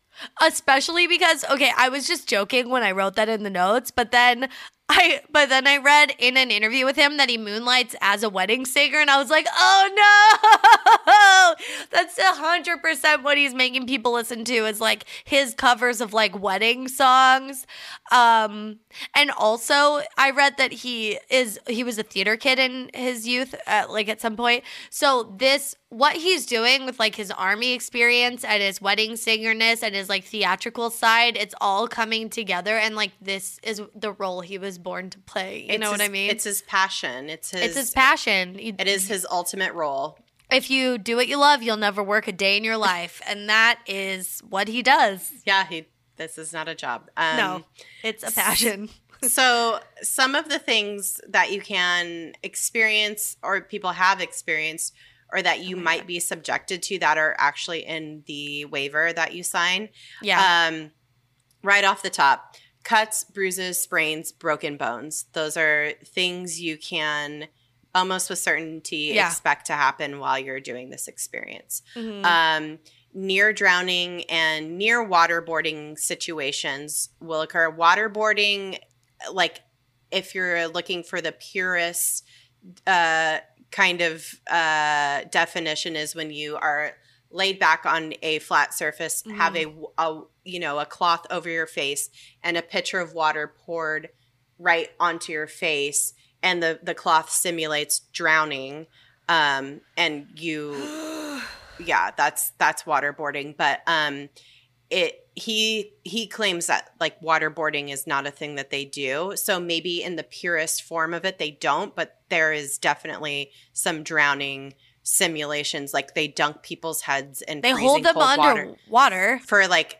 especially because okay i was just joking when i wrote that in the notes but then i but then i read in an interview with him that he moonlights as a wedding singer and i was like oh no! That's a hundred percent what he's making people listen to is like his covers of like wedding songs. Um and also i read that he is he was a theater kid in his youth at, like at some point. So this what he's doing with like his army experience and his wedding singerness and his like theatrical side it's all coming together and like this is the role he was born to play you
It's
know what i mean?
it's his passion. It's his
it's his passion.
it is his ultimate role.
If you do what you love you'll never work a day in your life. And that is what he does.
Yeah he this is not a job. Um,
no it's a passion.
so some of the things that you can experience or people have experienced or that you
Oh
might
God.
be subjected to that are actually in the waiver that you sign
yeah.
um, right off the top cuts bruises sprains broken bones those are things you can almost with certainty
Yeah.
expect to happen while you're doing this experience
Mhm.
um, near drowning and near waterboarding situations will occur. Waterboarding, like if you're looking for the purest uh, kind of uh, definition, is when you are laid back on a flat surface, have a, a you know a cloth over your face, and a pitcher of water poured right onto your face, and the the cloth simulates drowning, um, and you yeah that's that's waterboarding but um it he he claims that like waterboarding is not a thing that they do so maybe in the purest form of it they don't but there is definitely some drowning simulations like they dunk people's heads in
they hold them
cold
under
water for like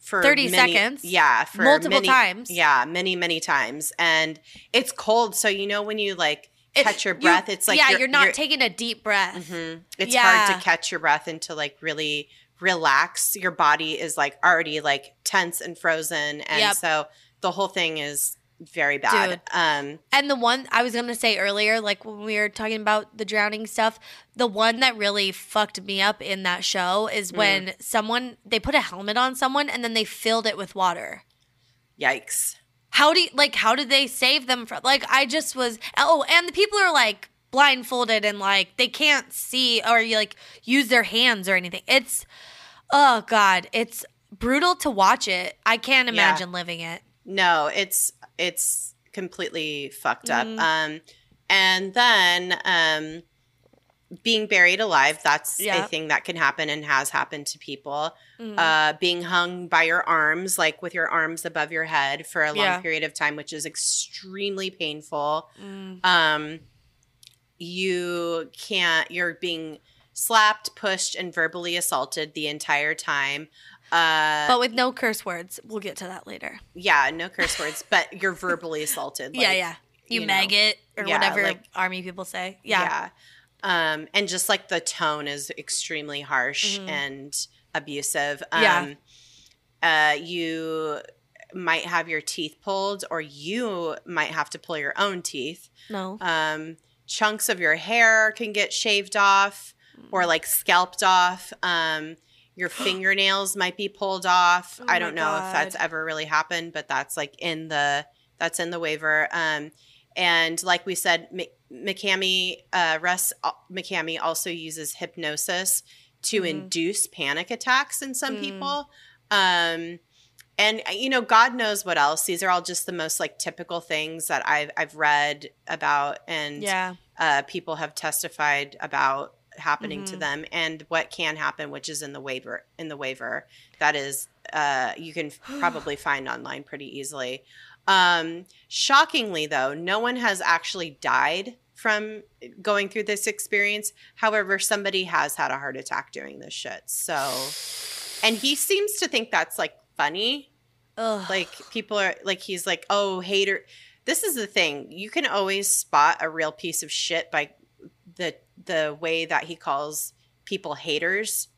for
30
many-
seconds.
yeah for
Multiple
many-
times.
yeah many many times and it's cold so you know when you like
It-
catch your
you-
breath it's like
yeah
you're,
you're, not
you're-
taking a deep breath
Mhm. It's hard to catch your breath and to like really relax. Your body is like already like tense and frozen, and
Yep.
so the whole thing is very bad.
Dude.
Um,
And the one I was gonna say earlier, like when we were talking about the drowning stuff, the one that really fucked me up in that show is
Mm.
when someone they put a helmet on someone and then they filled it with water.
yikes!
How do you, like how did they save them from like I just was oh and the people are like blindfolded and like they can't see or you like use their hands or anything. It's oh god, it's brutal to watch it. I can't
Yeah.
imagine living it.
No, it's it's completely fucked up.
Mhm.
Um and then um being buried alive, that's a thing that can happen and has happened to people.
Mhm.
Uh being hung by your arms, like with your arms above your head for a long
Yeah.
period of time, which is extremely painful.
Mm.
Um you can't you're being slapped, pushed, and verbally assaulted the entire time. Uh
but with no curse words. We'll get to that later.
yeah, no curse words, but you're verbally assaulted.
yeah,
like,
yeah. You,
you know,
maggot or
yeah,
whatever
like-
army people say. Yeah.
Um, and just like the tone is extremely harsh
Mhm.
and abusive. Um,
Yeah.
Uh, you might have your teeth pulled, or you might have to pull your own teeth.
No.
Um, chunks of your hair can get shaved off
Mm.
or like scalped off. Um, your fingernails might be pulled off.
Oh
I don't know if that's ever really happened, but that's like in the that's in the waiver. Um, and like we said, M- McKamey, uh, Russ uh, McKamey also uses hypnosis to
Mhm.
induce panic attacks in some
Mm.
people. Um, and uh, you know, God knows what else. These are all just the most like typical things that I've I've read about, and
yeah.
uh, people have testified about happening to
Mhm.
them and what can happen which is in the waiver in the waiver. That is uh, you can probably find online pretty easily. Um, shockingly though no one has actually died from going through this experience. However somebody has had a heart attack doing this shit so and he seems to think that's like funny.
Ugh.
like people are like he's like oh hater. This is the thing. You can always spot a real piece of shit by the the way that he calls people haters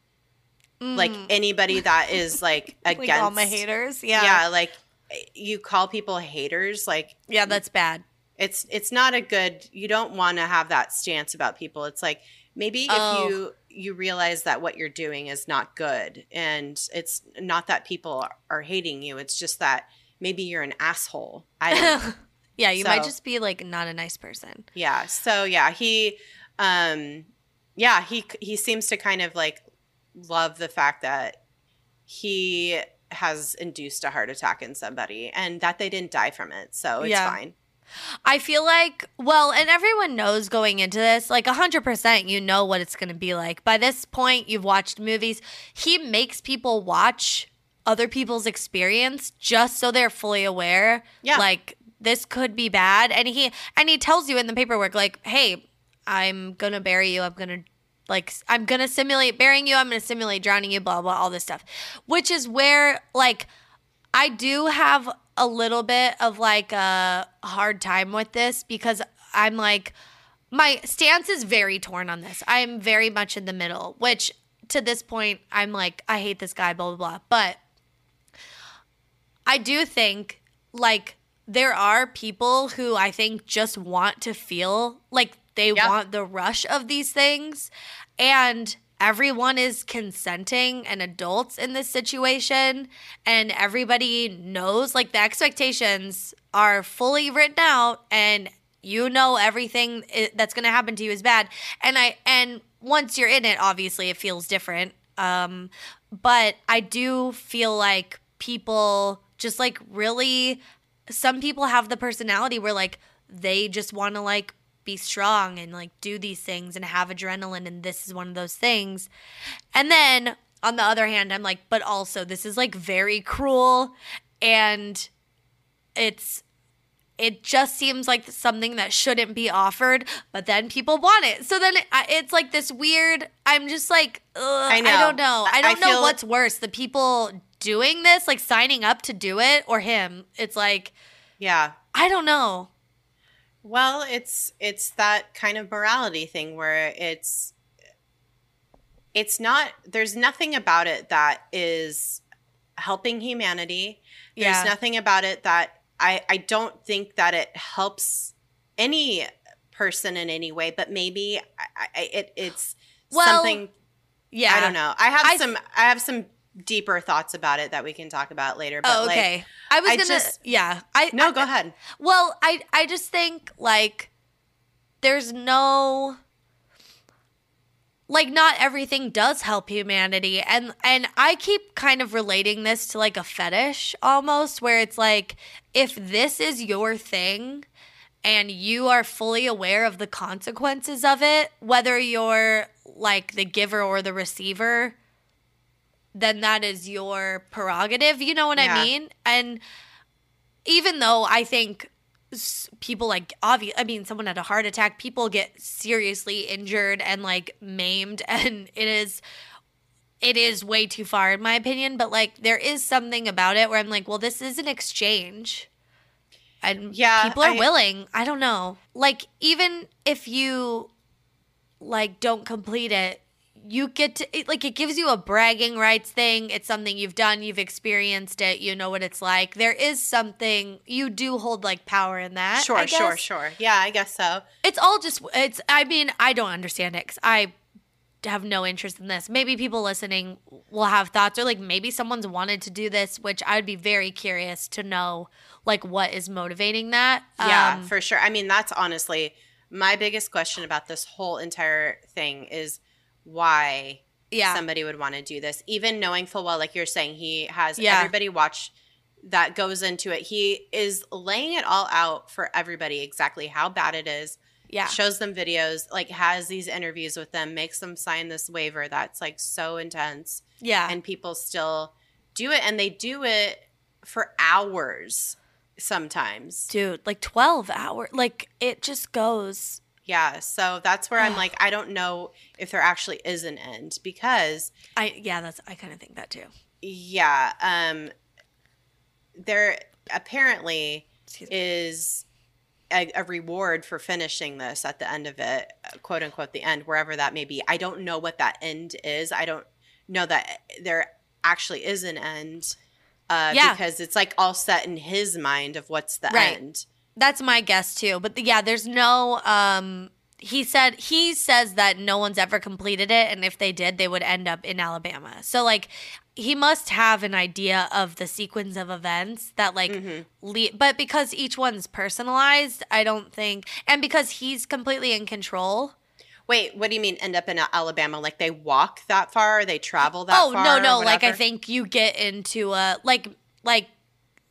like
Mm.
anybody that is like against
like all my haters. Yeah.
yeah like you call people haters like
Yeah, that's bad.
it's it's not a good you don't want to have that stance about people it's like maybe if
Oh.
you you realize that what you're doing is not good and it's not that people are, are hating you it's just that maybe you're an asshole i don't know.
yeah, you might just be like not a nice person.
yeah so yeah he um yeah he he seems to kind of like love the fact that he has induced a heart attack in somebody and that they didn't die from it so it's
Yeah.
fine
I feel like, well, and everyone knows going into this, like 100%, you know what it's going to be like. By this point, you've watched movies. He makes people watch other people's experience just so they're fully aware.
Yeah.
Like, this could be bad. And he, and he tells you in the paperwork, like, hey, I'm to bury you. I'm to, like, I'm to simulate burying you. I'm to simulate drowning you, blah, blah, all this stuff. Which is where, like, I do have a little bit of like a hard time with this because I'm like, my stance is very torn on this. I am very much in the middle, which to this point, I'm like, I hate this guy, blah, blah, blah. But I do think like there are people who I think just want to feel like they
Yeah.
want the rush of these things. And everyone is consenting and adults in this situation. And everybody knows like the expectations are fully written out and you know everything that's going to happen to you is bad and i and once you're in it obviously it feels different um but i do feel like people just like really some people have the personality where like they just want to like be strong and like do these things and have adrenaline and this is one of those things and then on the other hand i'm like but also this is like very cruel and it's it just seems like something that shouldn't be offered, but then people want it. So then it, it's like this weird. I'm just like, ugh, I,
know.
don't know. I
I
don't know
feel-
what's worse: the people doing this, like signing up to do it, or him. It's like
yeah
I don't know.
Well, it's it's that kind of morality thing where it's it's not there's nothing about it that is helping humanity. There's
Yeah.
nothing about it that I I don't think that it helps any person in any way, but maybe I, I, it it's
Well,
something
Yeah,
I don't know. I have
I-
some I have some deeper thoughts about it that we can talk about later, but
Oh,
like
okay. I was
I
gonna.
just-
yeah. I
no,
I-
go ahead.
Well, I I just think like there's no like not everything does help humanity and and I keep kind of relating this to like a fetish almost where it's like if this is your thing and you are fully aware of the consequences of it whether you're like the giver or the receiver then that is your prerogative you know what
Yeah.
I mean? And even though I think people like obvious i mean someone had a heart attack people get seriously injured and like maimed and it is it is way too far in my opinion but like there is something about it where i'm like well this is an exchange. And
Yeah,
people are
I-
willing i don't know. Like even if you like don't complete it you get to it, like it gives you a bragging rights thing it's something you've done you've experienced it you know what it's like there is something you do hold like power in that
Sure, sure, sure. Yeah, I guess so.
it's all just it's i mean i don't understand it because i have no interest in this maybe people listening will have thoughts or like maybe someone's wanted to do this which i'd be very curious to know like what is motivating that
Yeah,
Um,
for sure. I mean, that's honestly my biggest question about this whole entire thing is why
yeah
somebody would want to do this, even knowing full well, like you're saying, he has
Yeah.
everybody watch that goes into it. He is laying it all out for everybody exactly how bad it is.
yeah
Shows them videos, like has these interviews with them, makes them sign this waiver that's like so intense,
yeah
and people still do it, and they do it for hours sometimes.
dude like 12 hours like it just goes
Yeah, so that's where I'm like, I don't know if there actually is an end because,
i yeah that's i kind of think that too
yeah, um, there apparently is a, a reward for finishing this at the end of it, quote unquote, the end, wherever that may be. I don't know what that end is. I don't know that there actually is an end. Uh,
Yeah.
because it's like all set in his mind of what's the
Right.
end.
That's my guess too. But yeah, there's no um he said he says that no one's ever completed it and if they did they would end up in Alabama. So like he must have an idea of the sequence of events that like
Mm-hmm.
le- but because each one's personalized, I don't think and because he's completely in control.
Wait, what do you mean end up in Alabama? Like they walk that far? They travel that
oh, no, no, like I think you get into a like like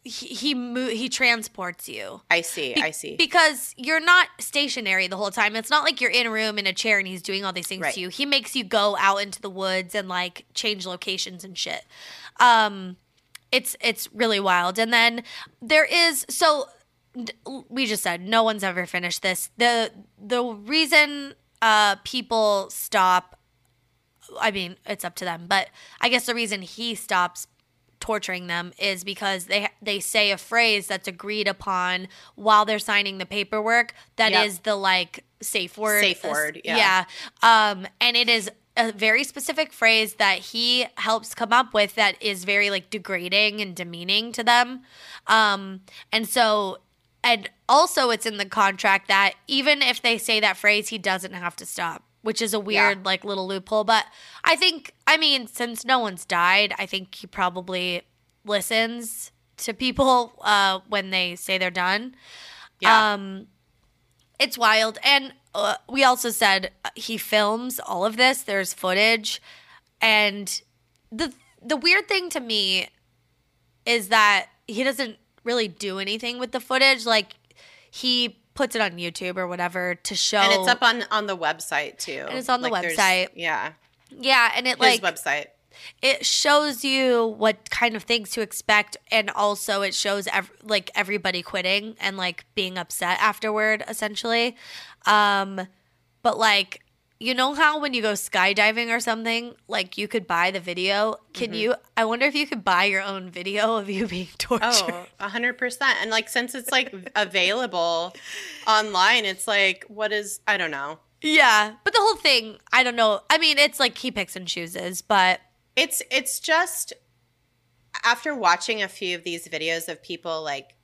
he he, mo- he transports you.
I see.
Be-
I see.
Because you're not stationary the whole time. It's not like you're in a room in a chair and he's doing all these things
Right.
to you. He makes you go out into the woods and like change locations and shit. Um it's it's really wild. And then there is so we just said no one's ever finished this. The the reason uh people stop I mean, it's up to them, but I guess the reason he stops torturing them is because they they say a phrase that's agreed upon while they're signing the paperwork That is
Yep.
the like safe word
Safe word, yeah.
yeah um and it is a very specific phrase that he helps come up with that is very like degrading and demeaning to them um and so and also it's in the contract that even if they say that phrase he doesn't have to stop which is a weird like little loophole but i think i mean since no one's died i think he probably listens to people uh when they say they're done
yeah.
um it's wild and uh, we also said uh, he films all of this there's footage and the the weird thing to me is that he doesn't really do anything with the footage like he puts it on YouTube or whatever to show
and it's up on on the website too.
And it's on the website.
Yeah.
yeah and it
His
like
website.
it shows you what kind of things to expect and also it shows ev- like everybody quitting and like being upset afterward essentially um but like you know how when you go skydiving or something like you could buy the video can mm-hmm. you i wonder if you could buy your own video of you being tortured
Oh, a hundred percent. And like since it's like available online, it's like what is I don't know.
yeah but the whole thing i don't know i mean it's like he picks and chooses but
It's it's just after watching a few of these videos of people like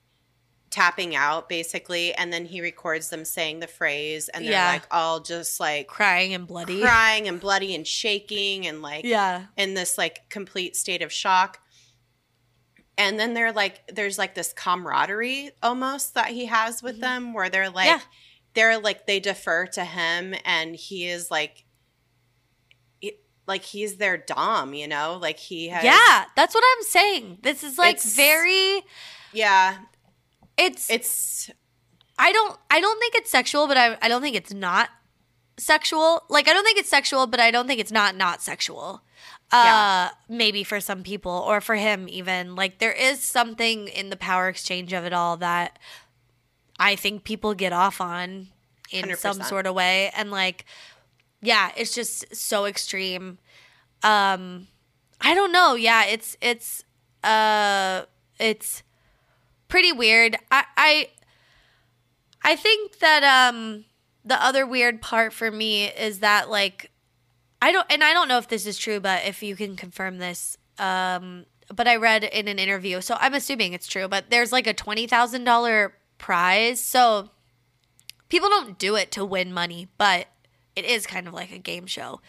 tapping out basically and then he records them saying the phrase and they're
Yeah.
like all just like
crying and bloody
crying and bloody and shaking and like
yeah
in this like complete state of shock. And then they're like, there's like this camaraderie almost that he has with them where they're like,
Mm-hmm. Yeah.
they're like, they defer to him and he is like, like he's their dom, you know? Like he has
Yeah, that's what I'm saying. This is like very
Yeah.
It's
It's
I don't I don't think it's sexual, but I I don't think it's not sexual. Like I don't think it's sexual, but I don't think it's not not sexual. Uh
Yeah.
maybe for some people or for him even. Like there is something in the power exchange of it all that I think people get off on in some
100%.
sort of way and like yeah, it's just so extreme. Um I don't know. Yeah, it's it's uh it's pretty weird. I I I think that um the other weird part for me is that like I don't and I don't know if this is true, but if you can confirm this, um but I read in an interview, so I'm assuming it's true, but there's like a twenty thousand dollar prize. So people don't do it to win money, but it is kind of like a game show.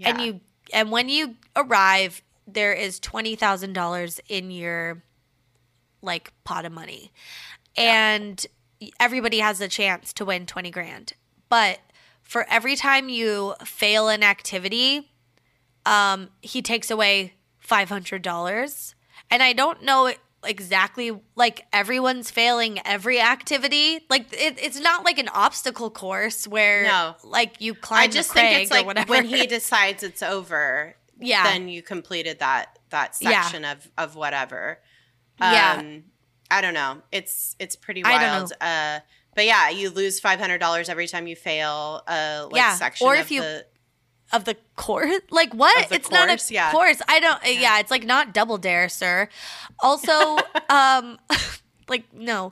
And you and when you arrive, there is twenty thousand dollars in your like pot of money. And everybody has a chance to win 20 grand. But for every time you fail an activity, um, he takes away $500. And I don't know exactly, like, everyone's failing every activity. Like, it, it's not like an obstacle course where,
No.
like, you climb
I just
the
think it's
or
like
whatever.
when he decides it's over,
Yeah.
then you completed that that
Yeah.
section of of whatever.
Yeah.
Um, I don't know. It's it's pretty wild. Uh, but yeah, you lose five hundred dollars every time you fail a like
Yeah,
section
or
of
if you-
the
of the course like what it's not a
yeah.
course i don't yeah. it's like not double dare sir also um like no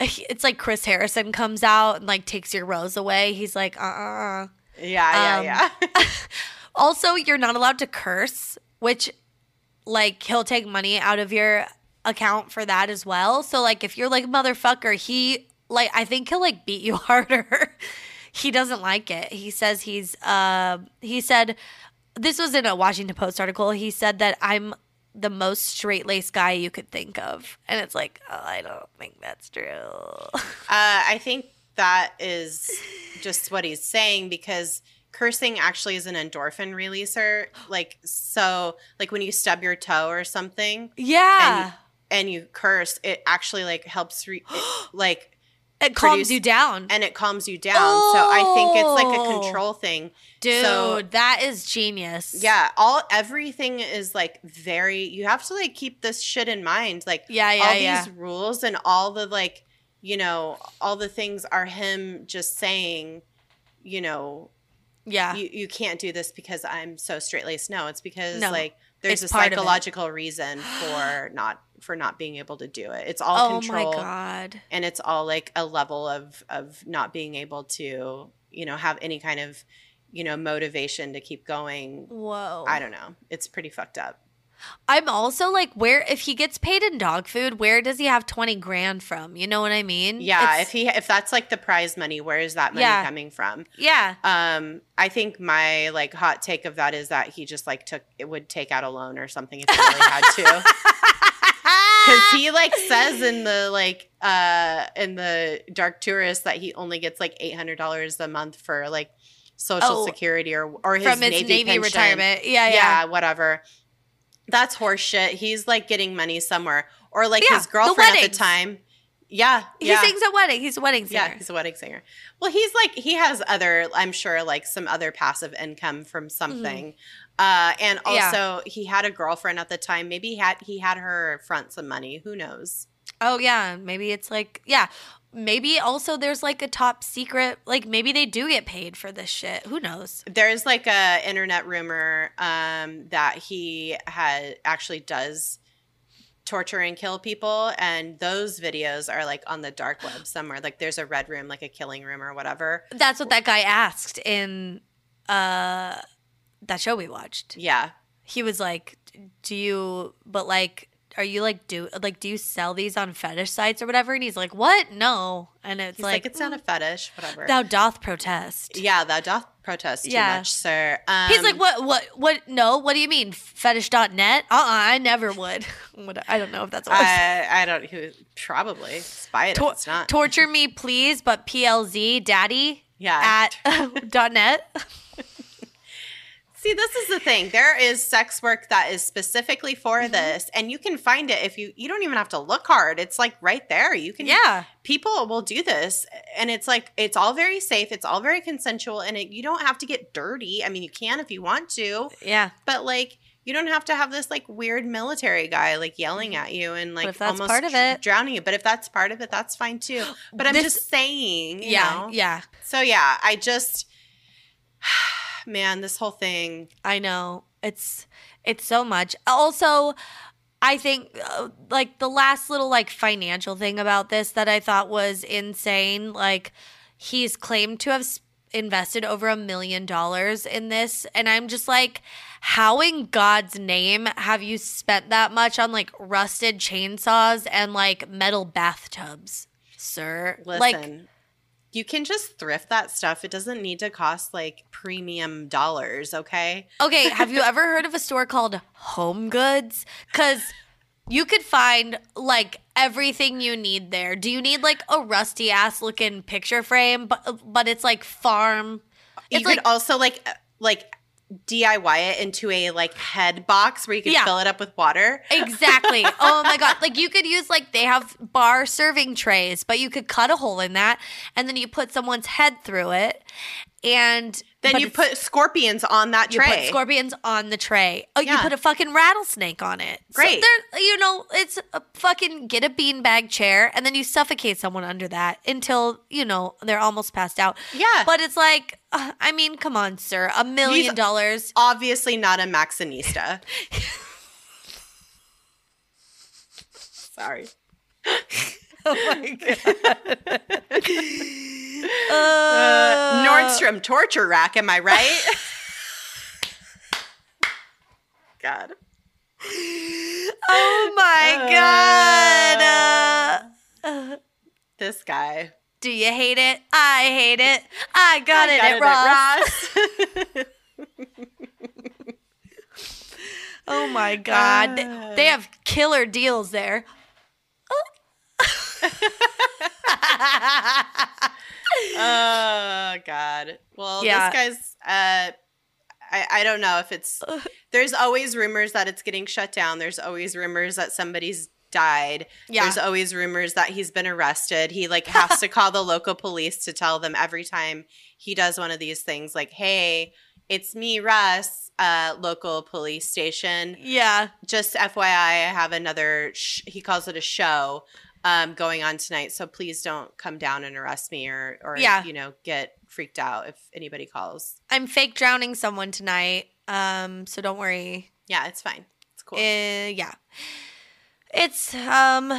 it's like chris harrison comes out and like takes your rose away he's like uh-uh
yeah
Um,
yeah yeah.
also you're not allowed to curse which like he'll take money out of your account for that as well. So like if you're like motherfucker he like i think he'll like beat you harder. He doesn't like it. He says he's uh he said this was in a washington post article. He said that i'm the most straight-laced guy you could think of. And it's like oh, i don't think that's true.
Uh, I think that is just what he's saying because cursing actually is an endorphin releaser. Like so, like when you stub your toe or something
yeah
and you curse, it actually like helps re- it, like
it calms
produce-
you down
and it calms you down. So I think it's like
Oh.
a control thing.
dude
so-
that is genius
Yeah, all everything is like very. You have to like keep this shit in mind. Like
yeah yeah
all
yeah
these rules and all the like, you know, all the things are him just saying, you know,
yeah
you, you can't do this because I'm so straight laced. No, it's because
No,
like there's a
part of it.
psychological reason for not for not being able to do it. It's all
oh
control
my god
and it's all like a level of of not being able to, you know, have any kind of, you know, motivation to keep going.
whoa
I don't know. It's pretty fucked up.
i'm also like where if he gets paid in dog food where does he have 20 grand from you know what i mean
Yeah,
It's-
if he if that's like the prize money, where is that money
Yeah.
coming from?
yeah
Um, I think my like hot take of that is that he just like took it would take out a loan or something if he really had to. Because he like says in the like uh in the Dark Tourist that he only gets like eight hundred dollars a month for like social
Oh,
security or or his
from his
Navy,
navy,
pension.
retirement yeah
Yeah,
yeah,
whatever. That's horseshit. He's like getting money somewhere, or like
Yeah,
his
the
girlfriend at the time. Yeah,
he sings at wedding he's a wedding singer
Yeah, he's a wedding singer. Well, he's like he has other, I'm sure, like some other passive income from something. Uh, and
Mm-hmm. Yeah.
also he had a girlfriend at the time. Maybe he had he had her front some money. Who knows?
oh yeah maybe it's like yeah maybe also there's like a top secret like maybe they do get paid for this shit who knows
There's like a internet rumor um, that he had actually does torture and kill people, and those videos are like on the dark web somewhere. Like there's a red room, like a killing room or whatever.
that's what that guy asked in uh that show we watched
Yeah,
he was like do you but like are you like do like do you sell these on fetish sites or whatever and he's like what no and it's
he's
like,
like, it's not a fetish, whatever.
thou doth protest
yeah, thou doth protest too
Yeah.
much, sir. Um,
he's like what what what no what do you mean fetish.net uh-uh i never would what, i don't know if that's what
I, I don't who probably spy it
Tor-
it's not.
torture me please but plz daddy
yeah.
at dot net
See, this is the thing. There is sex work that is specifically for
Mhm.
this, and you can find it if you you don't even have to look hard. It's like right there. You can
Yeah.
people will do this and it's like it's all very safe, it's all very consensual and it, you don't have to get dirty. I mean, you can if you want to,
Yeah.
but like you don't have to have this like weird military guy like yelling at you and like almost
part of it-
drowning you. But if that's part of it, that's fine too. But I'm
This-
just saying, you
Yeah.
know?
Yeah.
So yeah, I just man, this whole thing.
I know. It's it's so much. Also, I think uh, like the last little like financial thing about this that I thought was insane, like he's claimed to have invested over a million dollars in this and I'm just like how in God's name have you spent that much on like rusted chainsaws and like metal bathtubs, sir?
Listen,
Like
you can just thrift that stuff. It doesn't need to cost like premium dollars, okay?
Okay, have you ever heard of a store called Home Goods? Because you could find like everything you need there. Do you need like a rusty ass looking picture frame, but but it's like farm?
you
It's
could
like
also like uh, like DIY it into a like head box where you can
Yeah.
fill it up with water.
exactly. oh my god! Like you could use like they have bar serving trays, but you could cut a hole in that, and then you put someone's head through it, and
Then you put scorpions on that
You
tray.
put scorpions on the tray. Oh, you put a fucking rattlesnake on it.
Great.
So there, you know, it's a fucking get a beanbag chair and then you suffocate someone under that until you know they're almost passed out.
yeah,
But it's like, uh, I mean, come on, sir, a million
He's-
dollars.
obviously not a Maxxinista. Sorry.
Oh my god.
Uh,
Uh,
Nordstrom torture rack, am I right? God.
Oh my god. Uh, uh,
This guy.
do you hate it? I hate it. I got,
I
it,
got
at Ross. Oh my god. They-
Uh.
they have killer deals there.
oh God. Well,
Yeah.
this guy's. Uh, I I don't know if it's. There's always rumors that it's getting shut down. There's always rumors that somebody's died.
Yeah.
There's always rumors that he's been arrested. He like has to call the local police to tell them every time he does one of these things, like, "Hey, it's me, Russ, uh, local police station.
Yeah.
Just FYI, I have another. Sh- he calls it a show." Um, going on tonight, so please don't come down and arrest me or, or
Yeah.
you know, get freaked out if anybody calls.
I'm fake drowning someone tonight. Um, so don't worry.
Yeah, it's fine. It's cool.
Uh, yeah. It's um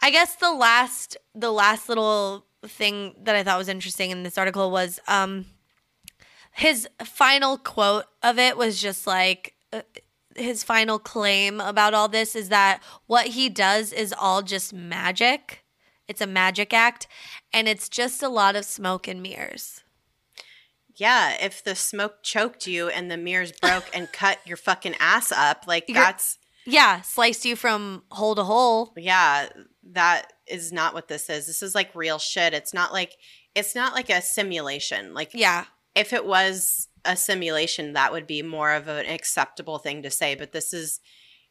I guess the last the last little thing that I thought was interesting in this article was um his final quote of it was just like uh, his final claim about all this is that what he does is all just magic. It's a magic act and it's just a lot of smoke and mirrors.
yeah, if the smoke choked you and the mirrors broke and cut your fucking ass up, like
You're-
that's
Yeah, sliced you from hole to hole.
yeah, that is not what this is. This is like real shit. It's not like it's not like a simulation. Like
Yeah.
if it was a simulation, that would be more of an acceptable thing to say. But this is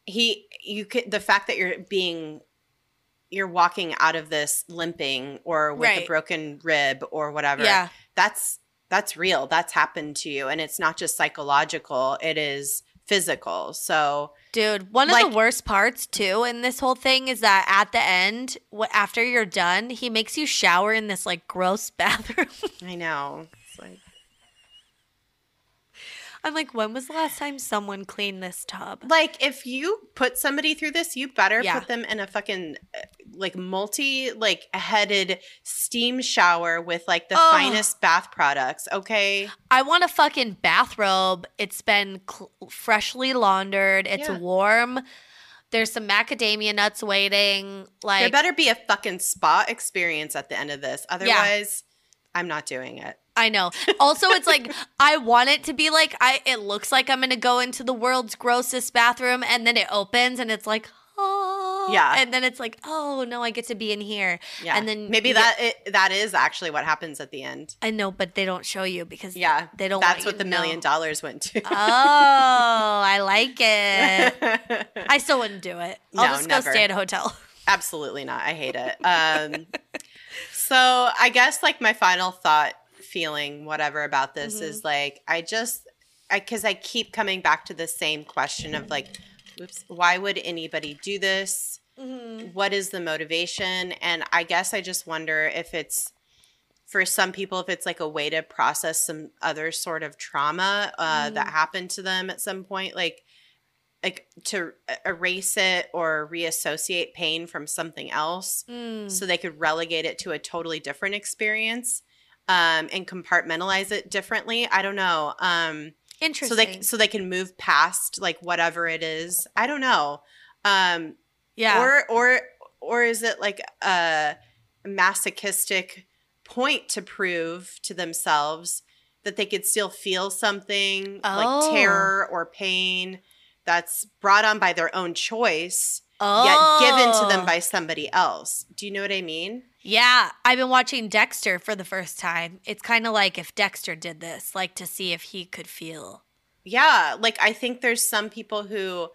he. You could the fact that you're being you're walking out of this limping or with a broken rib or whatever.
Yeah.
That's that's real. That's happened to you, and it's not just psychological. It is physical. So
Dude, one of the worst parts too in this whole thing is that at the end, wh- after you're done, he makes you shower in this like gross bathroom.
I know. It's like
I'm like, when was the last time someone cleaned this tub?
like if you put somebody through this, you better
Yeah.
put them in a fucking uh, like multi like headed steam shower with like the
Oh.
finest bath products. Okay.
I want a fucking bathrobe. It's been cl- freshly laundered. It's
Yeah.
warm. There's some macadamia nuts waiting. Like, there
better be a fucking spa experience at the end of this. Otherwise, I'm not doing it.
I know. Also, it's like I want it to be like I. It looks like I'm gonna go into the world's grossest bathroom, and then it opens, and it's like, oh.
Yeah.
And then it's like, oh no, I get to be in here.
Yeah.
And then
maybe
you get-
that it, that is actually what happens at the end.
I know, but they don't show you because
Yeah.
they don't.
That's
want you
what the million
know.
dollars went to.
Oh, I like it. I still wouldn't do it. I'll
No,
just
never.
go stay at a hotel.
Absolutely not. I hate it. Um, so I guess like my final thought, feeling, whatever about this
Mhm.
is like I just, I because I keep coming back to the same question of like, whoops, why would anybody do this? What is the motivation? And I guess I just wonder if it's for some people if it's like a way to process some other sort of trauma uh, that happened to them at some point, like like to erase it or reassociate pain from something else
Mm.
so they could relegate it to a totally different experience um, and compartmentalize it differently i don't know um,
Interesting.
so they so they can move past like whatever it is i don't know um,
yeah.
or or or is it like a masochistic point to prove to themselves that they could still feel something
Oh.
like terror or pain that's brought on by their own choice
oh.
yet given to them by somebody else do you know what i mean
Yeah, I've been watching Dexter for the first time. It's kind of like if Dexter did this, like to see if he could feel.
yeah like i think there's some people who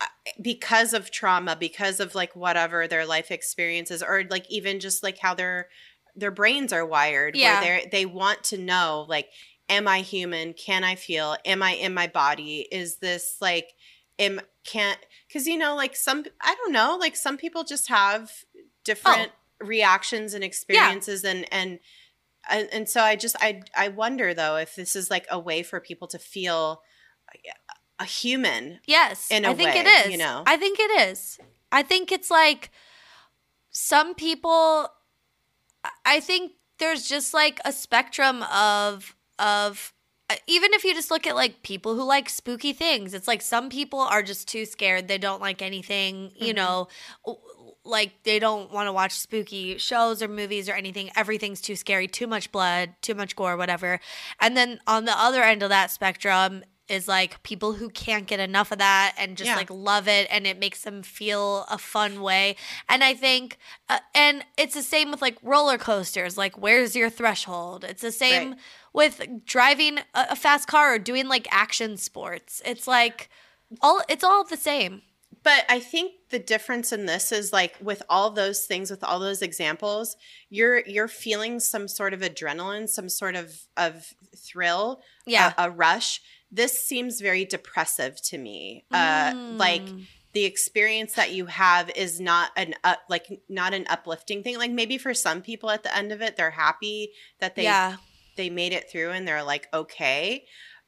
uh, because of trauma because of like whatever their life experiences or like even just like how their their brains are wired
Yeah.
where they they want to know like am i human can i feel am i in my body is this like am can't because you know like some i don't know like some people just have different
Oh.
Reactions and experiences and and and, and so I just I I wonder though if this is like a way for people to feel a human.
Yes,
In a
I think it
way,
is.
you know?
I think it is. I think it's like some people. I think there's just like a spectrum of of uh, even if you just look at like people who like spooky things, it's like some people are just too scared. They don't like anything, you
Mhm.
know, like they don't want to watch spooky shows or movies or anything. Everything's too scary, too much blood, too much gore, whatever. And then on the other end of that spectrum is like people who can't get enough of that and just
Yeah.
like love it and it makes them feel a fun way. And I think, uh, and it's the same with like roller coasters. Like, where's your threshold? It's the same
Right.
with driving a, a fast car or doing like action sports. It's like all, it's all the same.
But I think the difference in this is like with all those things, with all those examples, you're you're feeling some sort of adrenaline, some sort of of thrill,
Yeah.
a, a rush. This seems very depressive to me. Uh, like
Mm.
the experience that you have is not an up, like not an uplifting thing. Like maybe for some people at the end of it, they're happy that they
yeah.
they made it through and they're like okay.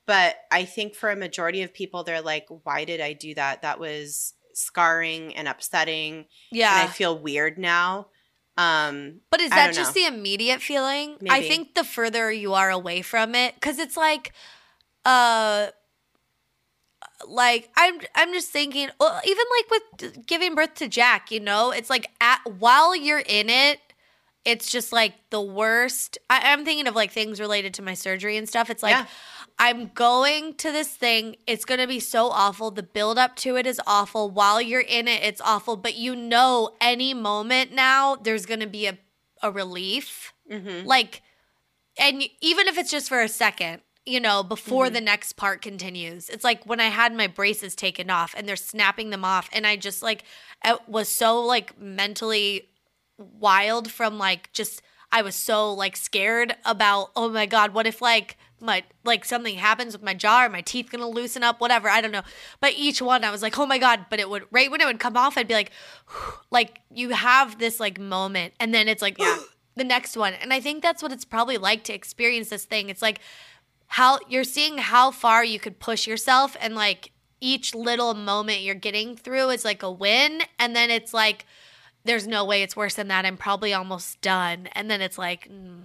But I think for a majority of people, they're like, why did I do that? That was scarring and upsetting,
Yeah.
and I feel weird now. Um,
But is that just
know.
the immediate feeling? I think the further you are away from it, because it's like, uh, like I'm, I'm just thinking, well, even like with giving birth to Jack, you know, it's like at while you're in it, it's just like the worst. I, I'm thinking of like things related to my surgery and stuff. It's like.
Yeah.
I'm going to this thing. It's going to be so awful. The build up to it is awful. While you're in it, it's awful. But you know, any moment now, there's going to be a, a relief.
mhm.
Like, and even if it's just for a second, you know, before
Mm-hmm.
the next part continues. It's like when I had my braces taken off and they're snapping them off. And I just like, I was so like mentally wild from like just, I was so like scared about, oh my God, what if like, my like something happens with my jaw or my teeth gonna loosen up whatever i don't know. But each one i was like oh my god but it would right when it would come off i'd be like like you have this like moment and then it's like
Yeah.
the next one. And i think that's what it's probably like to experience this thing. It's like how you're seeing how far you could push yourself and like each little moment you're getting through is like a win and then it's like there's no way it's worse than that. I'm probably almost done. And then it's like mm,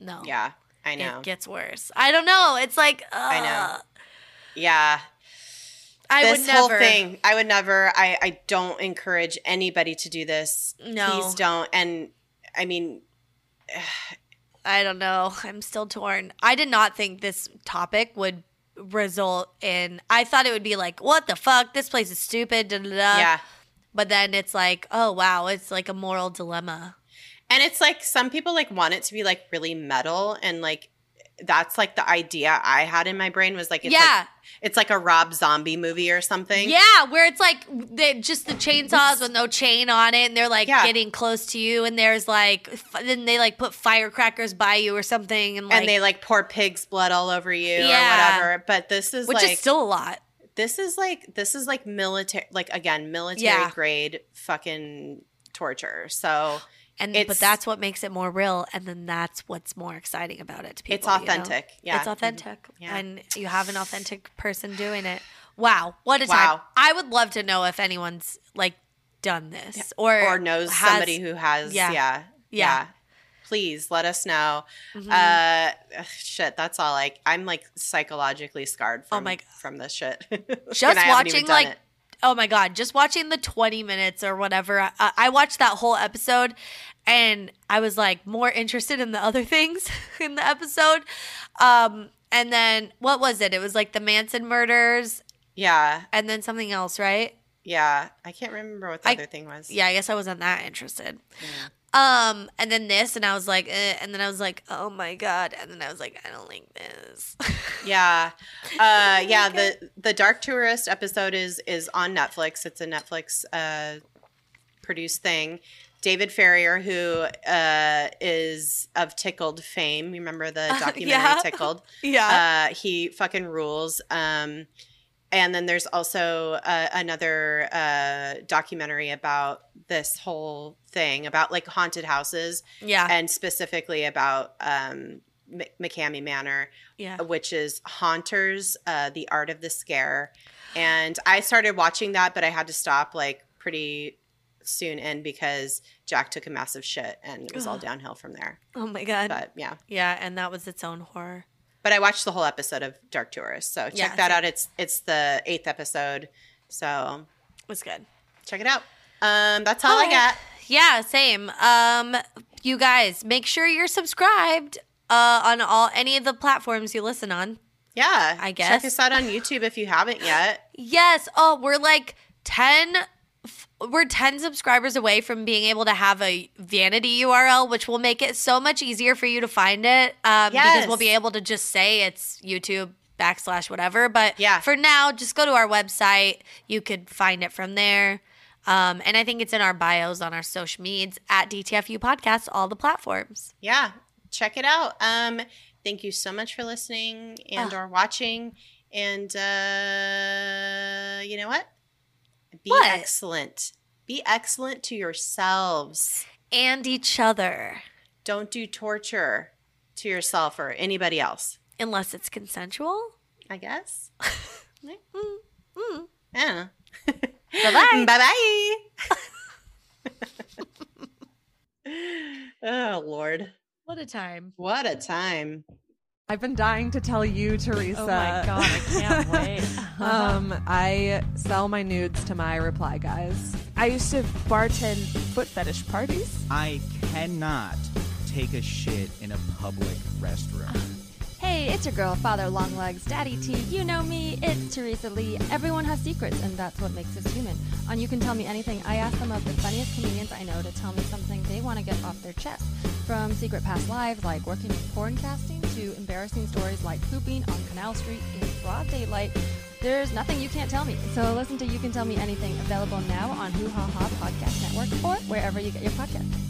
no.
Yeah, I know.
it gets worse. I don't know. It's like uh,
I know. yeah,
I
this
would never.
whole thing, I would never. I I don't encourage anybody to do this.
No.
Please don't. And I mean,
I don't know. I'm still torn. I did not think this topic would result in. I thought it would be like, what the fuck? This place is stupid. Da, da, da.
yeah,
but then it's like, oh wow, it's like a moral dilemma.
And it's like some people like want it to be like really metal and like that's like the idea I had in my brain was like it's
yeah.
like it's like a Rob Zombie movie or something.
Yeah, where it's like they, just the chainsaws with no chain on it, and they're like
Yeah.
getting close to you, and there's like f- then they like put firecrackers by you or something, and like
and they like pour pig's blood all over you
Yeah.
or whatever. But this is
which
like
is still a lot.
this is like this is like military like again military
Yeah.
grade fucking torture. So
And but that's what makes it more real, and then that's what's more exciting about it to people.
it's
you know?
authentic. Yeah,
It's authentic,
Yeah.
and you have an authentic person doing it. Wow, what a time!
Wow.
I would love to know if anyone's like done this or
or knows
has-
somebody who has.
Yeah.
Yeah, yeah,
Yeah.
Please let us know.
Mhm.
Uh, shit, that's all. Like, I'm like psychologically scarred from
Oh my g-
from this shit.
Just
And I haven't even
watching, like,
it.
Oh my god, just watching the 20 minutes or whatever. I, I watched that whole episode and I was like more interested in the other things in the episode. Um and then what was it? It was like the Manson murders
yeah,
and then something else, right?
yeah. I can't remember what the
I-
other thing was.
Yeah, I guess I wasn't that interested.
Yeah.
Um and then this and I was like eh, and then I was like, "Oh my god." And then I was like, "I don't like this."
Yeah. Uh yeah, the the Dark Tourist episode is is on Netflix. It's a Netflix uh produced thing. David Farrier, who uh is of Tickled fame. You remember the documentary
yeah.
Tickled?
yeah.
Uh he fucking rules. Um and then there's also uh, another uh, documentary about this whole thing about like haunted houses
yeah.
and specifically about um, M- McKamey Manor
yeah.
which is Haunters, uh, The Art of the Scare. And I started watching that, but I had to stop like pretty soon in because Jack took a massive shit and it was all downhill from there.
Oh my god.
But yeah.
yeah, and that was its own horror.
But I watched the whole episode of Dark Tourist. So check
Yeah,
that
same.
out. It's it's the eighth episode. So
It was good.
check it out. Um, that's all I got.
Yeah, same. Um, you guys, make sure you're subscribed uh, on all any of the platforms you listen on.
Yeah.
I guess Check
us out on YouTube if you haven't yet.
Yes. Oh, we're like ten. f- We're ten subscribers away from being able to have a vanity URL, which will make it so much easier for you to find it. Um, because we'll be able to just say it's YouTube backslash whatever. But
Yeah.
for now, just go to our website. You could find it from there. Um, and I think it's in our bios on our social medias at DTFU Podcast, all the platforms.
yeah check it out um thank you so much for listening and
Ah.
or watching and uh you know what be
What?
excellent be excellent to yourselves
And each other,
don't do torture to yourself or anybody else
unless it's consensual.
i guess
Mm, mm.
yeah
Bye-bye.
bye bye oh lord
What a time.
what a time
I've been dying to tell you, Teresa.
Oh my god, I can't wait.
Um, I sell my nudes to my reply guys.
I used to bartend foot fetish parties.
I cannot take a shit in a public restroom.
Hey, it's your girl, Father Longlegs, Daddy T. You know me, it's Teresa Lee. Everyone has secrets, and that's what makes us human. On You Can Tell Me Anything, I ask some of the funniest comedians I know to tell me something they want to get off their chest. From secret past lives like working in porn casting to embarrassing stories like pooping on Canal Street in broad daylight, there's nothing you can't tell me. So listen to You Can Tell Me Anything, available now on Whohaha Podcast Network or wherever you get your podcasts.